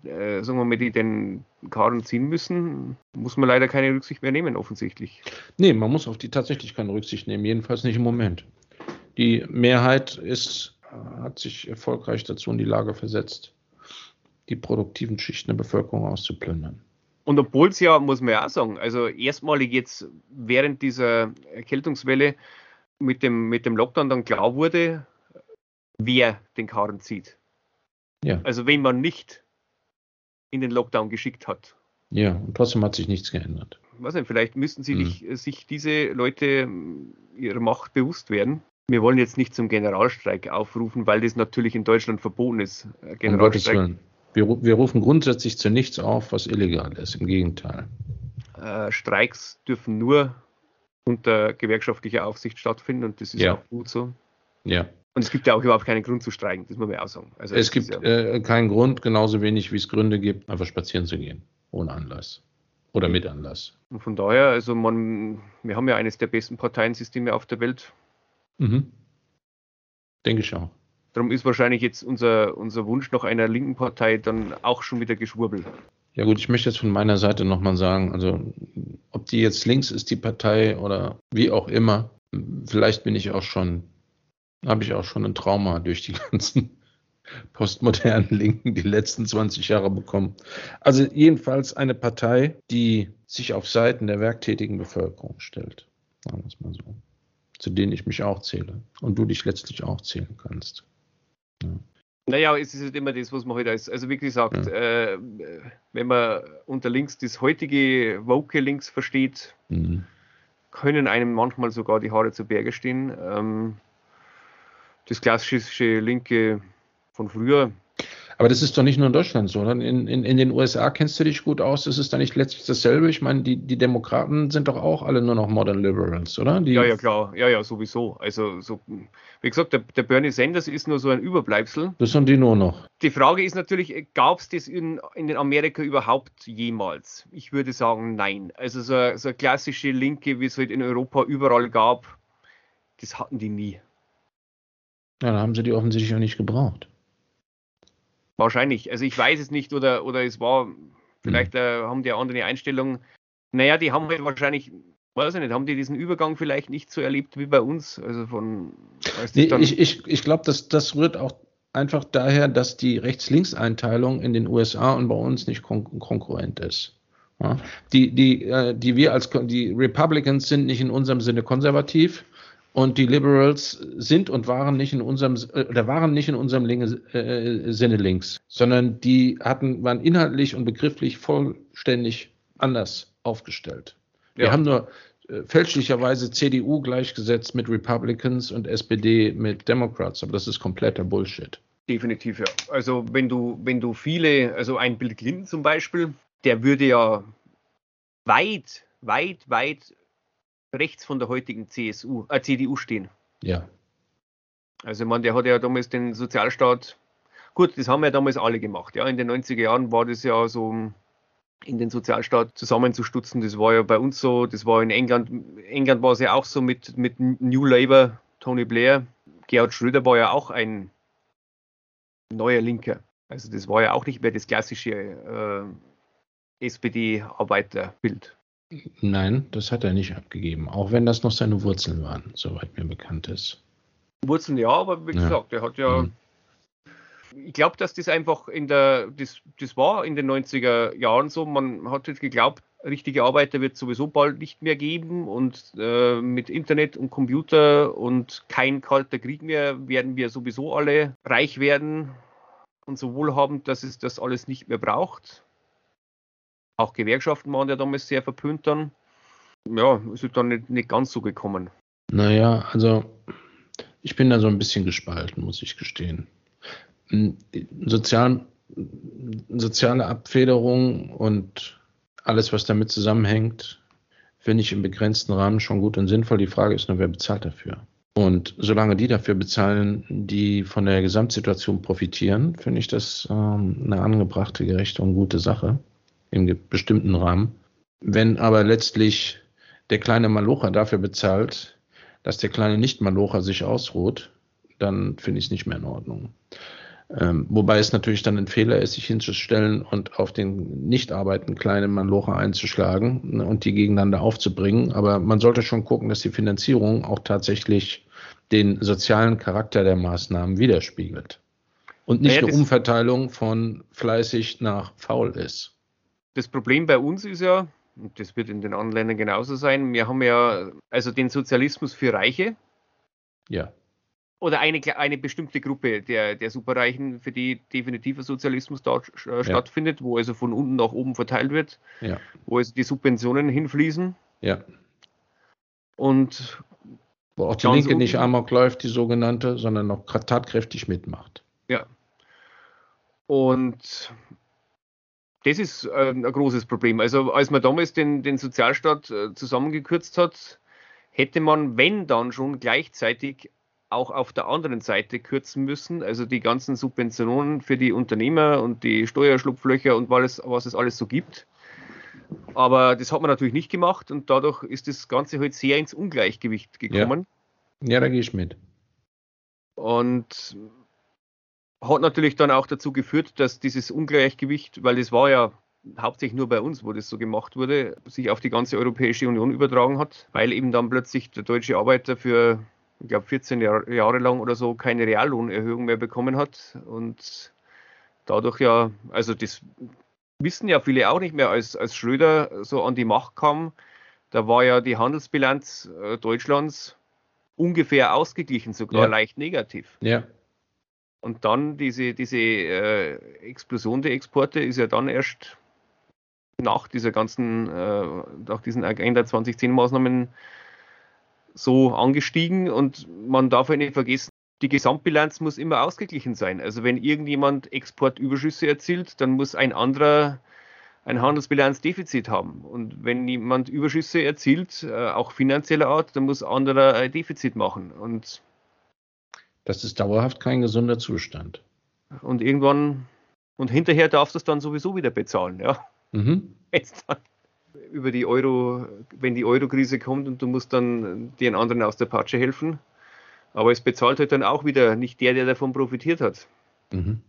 äh, sagen wir mal, die den Karren ziehen müssen, muss man leider keine Rücksicht mehr nehmen, offensichtlich. Nee, man muss auf die tatsächlich keine Rücksicht nehmen, jedenfalls nicht im Moment. Die Mehrheit ist, hat sich erfolgreich dazu in die Lage versetzt, die produktiven Schichten der Bevölkerung auszuplündern. Und obwohl es ja, muss man ja auch sagen, also erstmalig jetzt während dieser Erkältungswelle mit dem, mit dem Lockdown dann klar wurde, wer den Karren zieht. Ja. Also wenn man nicht in den Lockdown geschickt hat. Ja, und trotzdem hat sich nichts geändert. Was denn, vielleicht müssten sie nicht, sich diese Leute ihrer Macht bewusst werden. Wir wollen jetzt nicht zum Generalstreik aufrufen, weil das natürlich in Deutschland verboten ist. Generalstreik wir, wir rufen grundsätzlich zu nichts auf, was illegal ist. Im Gegenteil. Äh, Streiks dürfen nur unter gewerkschaftlicher Aufsicht stattfinden und das ist ja. auch gut so. Ja. Und es gibt ja auch überhaupt keinen Grund zu streiken, das muss man auch sagen. Also es gibt ja äh, keinen Grund, genauso wenig wie es Gründe gibt, einfach spazieren zu gehen, ohne Anlass oder mit Anlass. Und von daher, also man, wir haben ja eines der besten Parteiensysteme auf der Welt. Mhm. Denke ich auch. Darum ist wahrscheinlich jetzt unser, unser Wunsch nach einer linken Partei dann auch schon wieder geschwurbelt. Ja gut, ich möchte jetzt von meiner Seite nochmal sagen, also ob die jetzt links ist, die Partei oder wie auch immer, vielleicht bin ich auch schon, habe ich auch schon ein Trauma durch die ganzen postmodernen Linken die letzten 20 Jahre bekommen. Also jedenfalls eine Partei, die sich auf Seiten der werktätigen Bevölkerung stellt. Sagen wir es mal so. Zu denen ich mich auch zähle. Und du dich letztlich auch zählen kannst. Ja. Naja, es ist halt immer das, was man halt als, also wie gesagt, ja. äh, wenn man unter links das heutige Woke links versteht, mhm. können einem manchmal sogar die Haare zu Berge stehen. Ähm, das klassische Linke von früher. Aber das ist doch nicht nur in Deutschland so. In, in, in den USA kennst du dich gut aus. Das ist da nicht letztlich dasselbe. Ich meine, die, die Demokraten sind doch auch alle nur noch Modern Liberals, oder? Die ja, ja, klar. Ja, ja, sowieso. Also, so, wie gesagt, der, der Bernie Sanders ist nur so ein Überbleibsel. Das sind die nur noch. Die Frage ist natürlich, gab es das in, in den Amerika überhaupt jemals? Ich würde sagen, nein. Also so, so eine klassische Linke, wie es halt in Europa überall gab, das hatten die nie. Ja, dann haben sie die offensichtlich auch nicht gebraucht. Wahrscheinlich. Also ich weiß es nicht oder, oder es war, vielleicht äh, haben die eine andere Einstellung. Naja, die haben halt wahrscheinlich, weiß ich nicht, haben die diesen Übergang vielleicht nicht so erlebt wie bei uns. Also von. Nee, ich ich, ich glaube, das, das rührt auch einfach daher, dass die Rechts-Links-Einteilung in den USA und bei uns nicht kon konkurrent ist. Ja? Die, die, äh, die wir als die Republicans sind nicht in unserem Sinne konservativ, und die Liberals sind und waren nicht in unserem äh, oder waren nicht in unserem Linge, äh, Sinne links, sondern die hatten waren inhaltlich und begrifflich vollständig anders aufgestellt. Wir haben nur äh, fälschlicherweise CDU gleichgesetzt mit Republicans und SPD mit Democrats, aber das ist kompletter Bullshit. Definitiv ja. Also wenn du wenn du viele, also ein Bill Clinton zum Beispiel, der würde ja weit weit weit rechts von der heutigen CSU, äh, CDU stehen. Ja. Also man, der hat ja damals den Sozialstaat, gut, das haben ja damals alle gemacht. Ja, in den 90er Jahren war das ja so, in den Sozialstaat zusammenzustutzen. Das war ja bei uns so, das war in England, England war es ja auch so mit, mit New Labour, Tony Blair. Gerhard Schröder war ja auch ein neuer Linker. Also das war ja auch nicht mehr das klassische äh, SPD-Arbeiterbild. Nein, das hat er nicht abgegeben, auch wenn das noch seine Wurzeln waren, soweit mir bekannt ist. Wurzeln ja, aber wie gesagt, ja. er hat ja. Mhm. Ich glaube, dass das einfach in der, das, das war in den 90er Jahren so. Man hat jetzt geglaubt, richtige Arbeiter wird es sowieso bald nicht mehr geben und äh, mit Internet und Computer und kein kalter Krieg mehr werden wir sowieso alle reich werden und so wohlhabend, dass es das alles nicht mehr braucht. Auch Gewerkschaften waren ja damals sehr verpönt dann. Ja, ist dann nicht, nicht ganz so gekommen. Naja, also ich bin da so ein bisschen gespalten, muss ich gestehen. Hm, Sozial, soziale Abfederung und alles, was damit zusammenhängt, finde ich im begrenzten Rahmen schon gut und sinnvoll. Die Frage ist nur, wer bezahlt dafür? Und solange die dafür bezahlen, die von der Gesamtsituation profitieren, finde ich das ähm, eine angebrachte, gerechte und gute Sache im bestimmten Rahmen. Wenn aber letztlich der kleine Malocher dafür bezahlt, dass der kleine Nicht-Malocher sich ausruht, dann finde ich es nicht mehr in Ordnung. Ähm, wobei es natürlich dann ein Fehler ist, sich hinzustellen und auf den nicht arbeitenden kleinen Malocher einzuschlagen ne, und die gegeneinander aufzubringen. Aber man sollte schon gucken, dass die Finanzierung auch tatsächlich den sozialen Charakter der Maßnahmen widerspiegelt. Und nicht naja, eine Umverteilung von fleißig nach faul ist das Problem bei uns ist ja, und das wird in den anderen Ländern genauso sein, wir haben ja also den Sozialismus für Reiche. Ja. Oder eine, eine bestimmte Gruppe der, der Superreichen, für die definitiver Sozialismus dort ja. stattfindet, wo also von unten nach oben verteilt wird, ja. wo also die Subventionen hinfließen. Ja. Und wo auch die Linke nicht amok läuft, die sogenannte, sondern noch tatkräftig mitmacht. Ja. Und das ist äh, ein großes Problem. Also als man damals den, den Sozialstaat äh, zusammengekürzt hat, hätte man, wenn dann schon gleichzeitig auch auf der anderen Seite kürzen müssen, also die ganzen Subventionen für die Unternehmer und die Steuerschlupflöcher und was, was es alles so gibt. Aber das hat man natürlich nicht gemacht und dadurch ist das Ganze halt sehr ins Ungleichgewicht gekommen. Ja, ja da gehe ich mit. Und hat natürlich dann auch dazu geführt, dass dieses Ungleichgewicht, weil es war ja hauptsächlich nur bei uns, wo das so gemacht wurde, sich auf die ganze Europäische Union übertragen hat, weil eben dann plötzlich der deutsche Arbeiter für, ich glaube, 14 Jahr, Jahre lang oder so keine Reallohnerhöhung mehr bekommen hat und dadurch ja, also das wissen ja viele auch nicht mehr, als, als Schröder so an die Macht kam, da war ja die Handelsbilanz äh, Deutschlands ungefähr ausgeglichen, sogar ja. leicht negativ. Ja. Und dann diese, diese äh, Explosion der Exporte ist ja dann erst nach dieser ganzen, äh, nach diesen Agenda 2010 Maßnahmen so angestiegen und man darf ja nicht vergessen, die Gesamtbilanz muss immer ausgeglichen sein. Also wenn irgendjemand Exportüberschüsse erzielt, dann muss ein anderer ein Handelsbilanzdefizit haben. Und wenn jemand Überschüsse erzielt, äh, auch finanzieller Art, dann muss anderer ein Defizit machen. Und das ist dauerhaft kein gesunder Zustand. Und irgendwann, und hinterher darfst du es dann sowieso wieder bezahlen, ja. Mhm. Jetzt dann über die Euro, wenn die Euro-Krise kommt und du musst dann den anderen aus der Patsche helfen. Aber es bezahlt halt dann auch wieder nicht der, der davon profitiert hat. Mhm.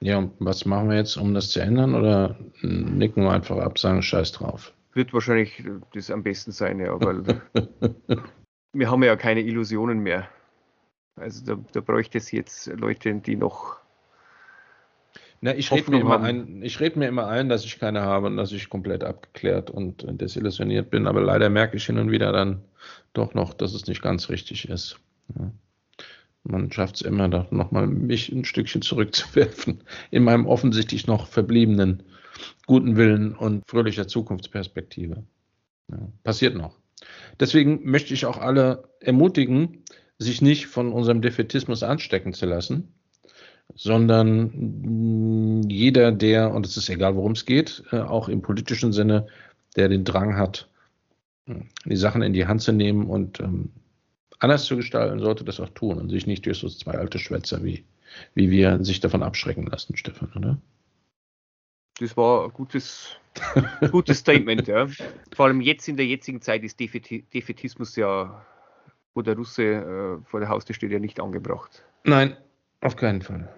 Ja, was machen wir jetzt, um das zu ändern? Oder nicken wir einfach ab, sagen Scheiß drauf? Wird wahrscheinlich das am besten sein, ja, weil wir haben ja keine Illusionen mehr. Also da, da bräuchte es jetzt Leute, die noch. Na, ich rede mir, immer ein, red mir immer ein, dass ich keine habe und dass ich komplett abgeklärt und desillusioniert bin. Aber leider merke ich hin und wieder dann doch noch, dass es nicht ganz richtig ist. Ja. Man schafft es immer, da nochmal mich ein Stückchen zurückzuwerfen in meinem offensichtlich noch verbliebenen guten Willen und fröhlicher Zukunftsperspektive. Ja, passiert noch. Deswegen möchte ich auch alle ermutigen, sich nicht von unserem Defetismus anstecken zu lassen, sondern jeder, der, und es ist egal, worum es geht, äh, auch im politischen Sinne, der den Drang hat, die Sachen in die Hand zu nehmen und ähm, anders zu gestalten, sollte das auch tun und sich nicht durch so zwei alte Schwätzer wie, wie wir sich davon abschrecken lassen, Stefan, oder? Das war ein gutes, gutes Statement, ja. Vor allem jetzt in der jetzigen Zeit ist Defetismus ja wo der Russe äh, vor der Haustür steht, ja nicht angebracht. Nein, auf keinen Fall.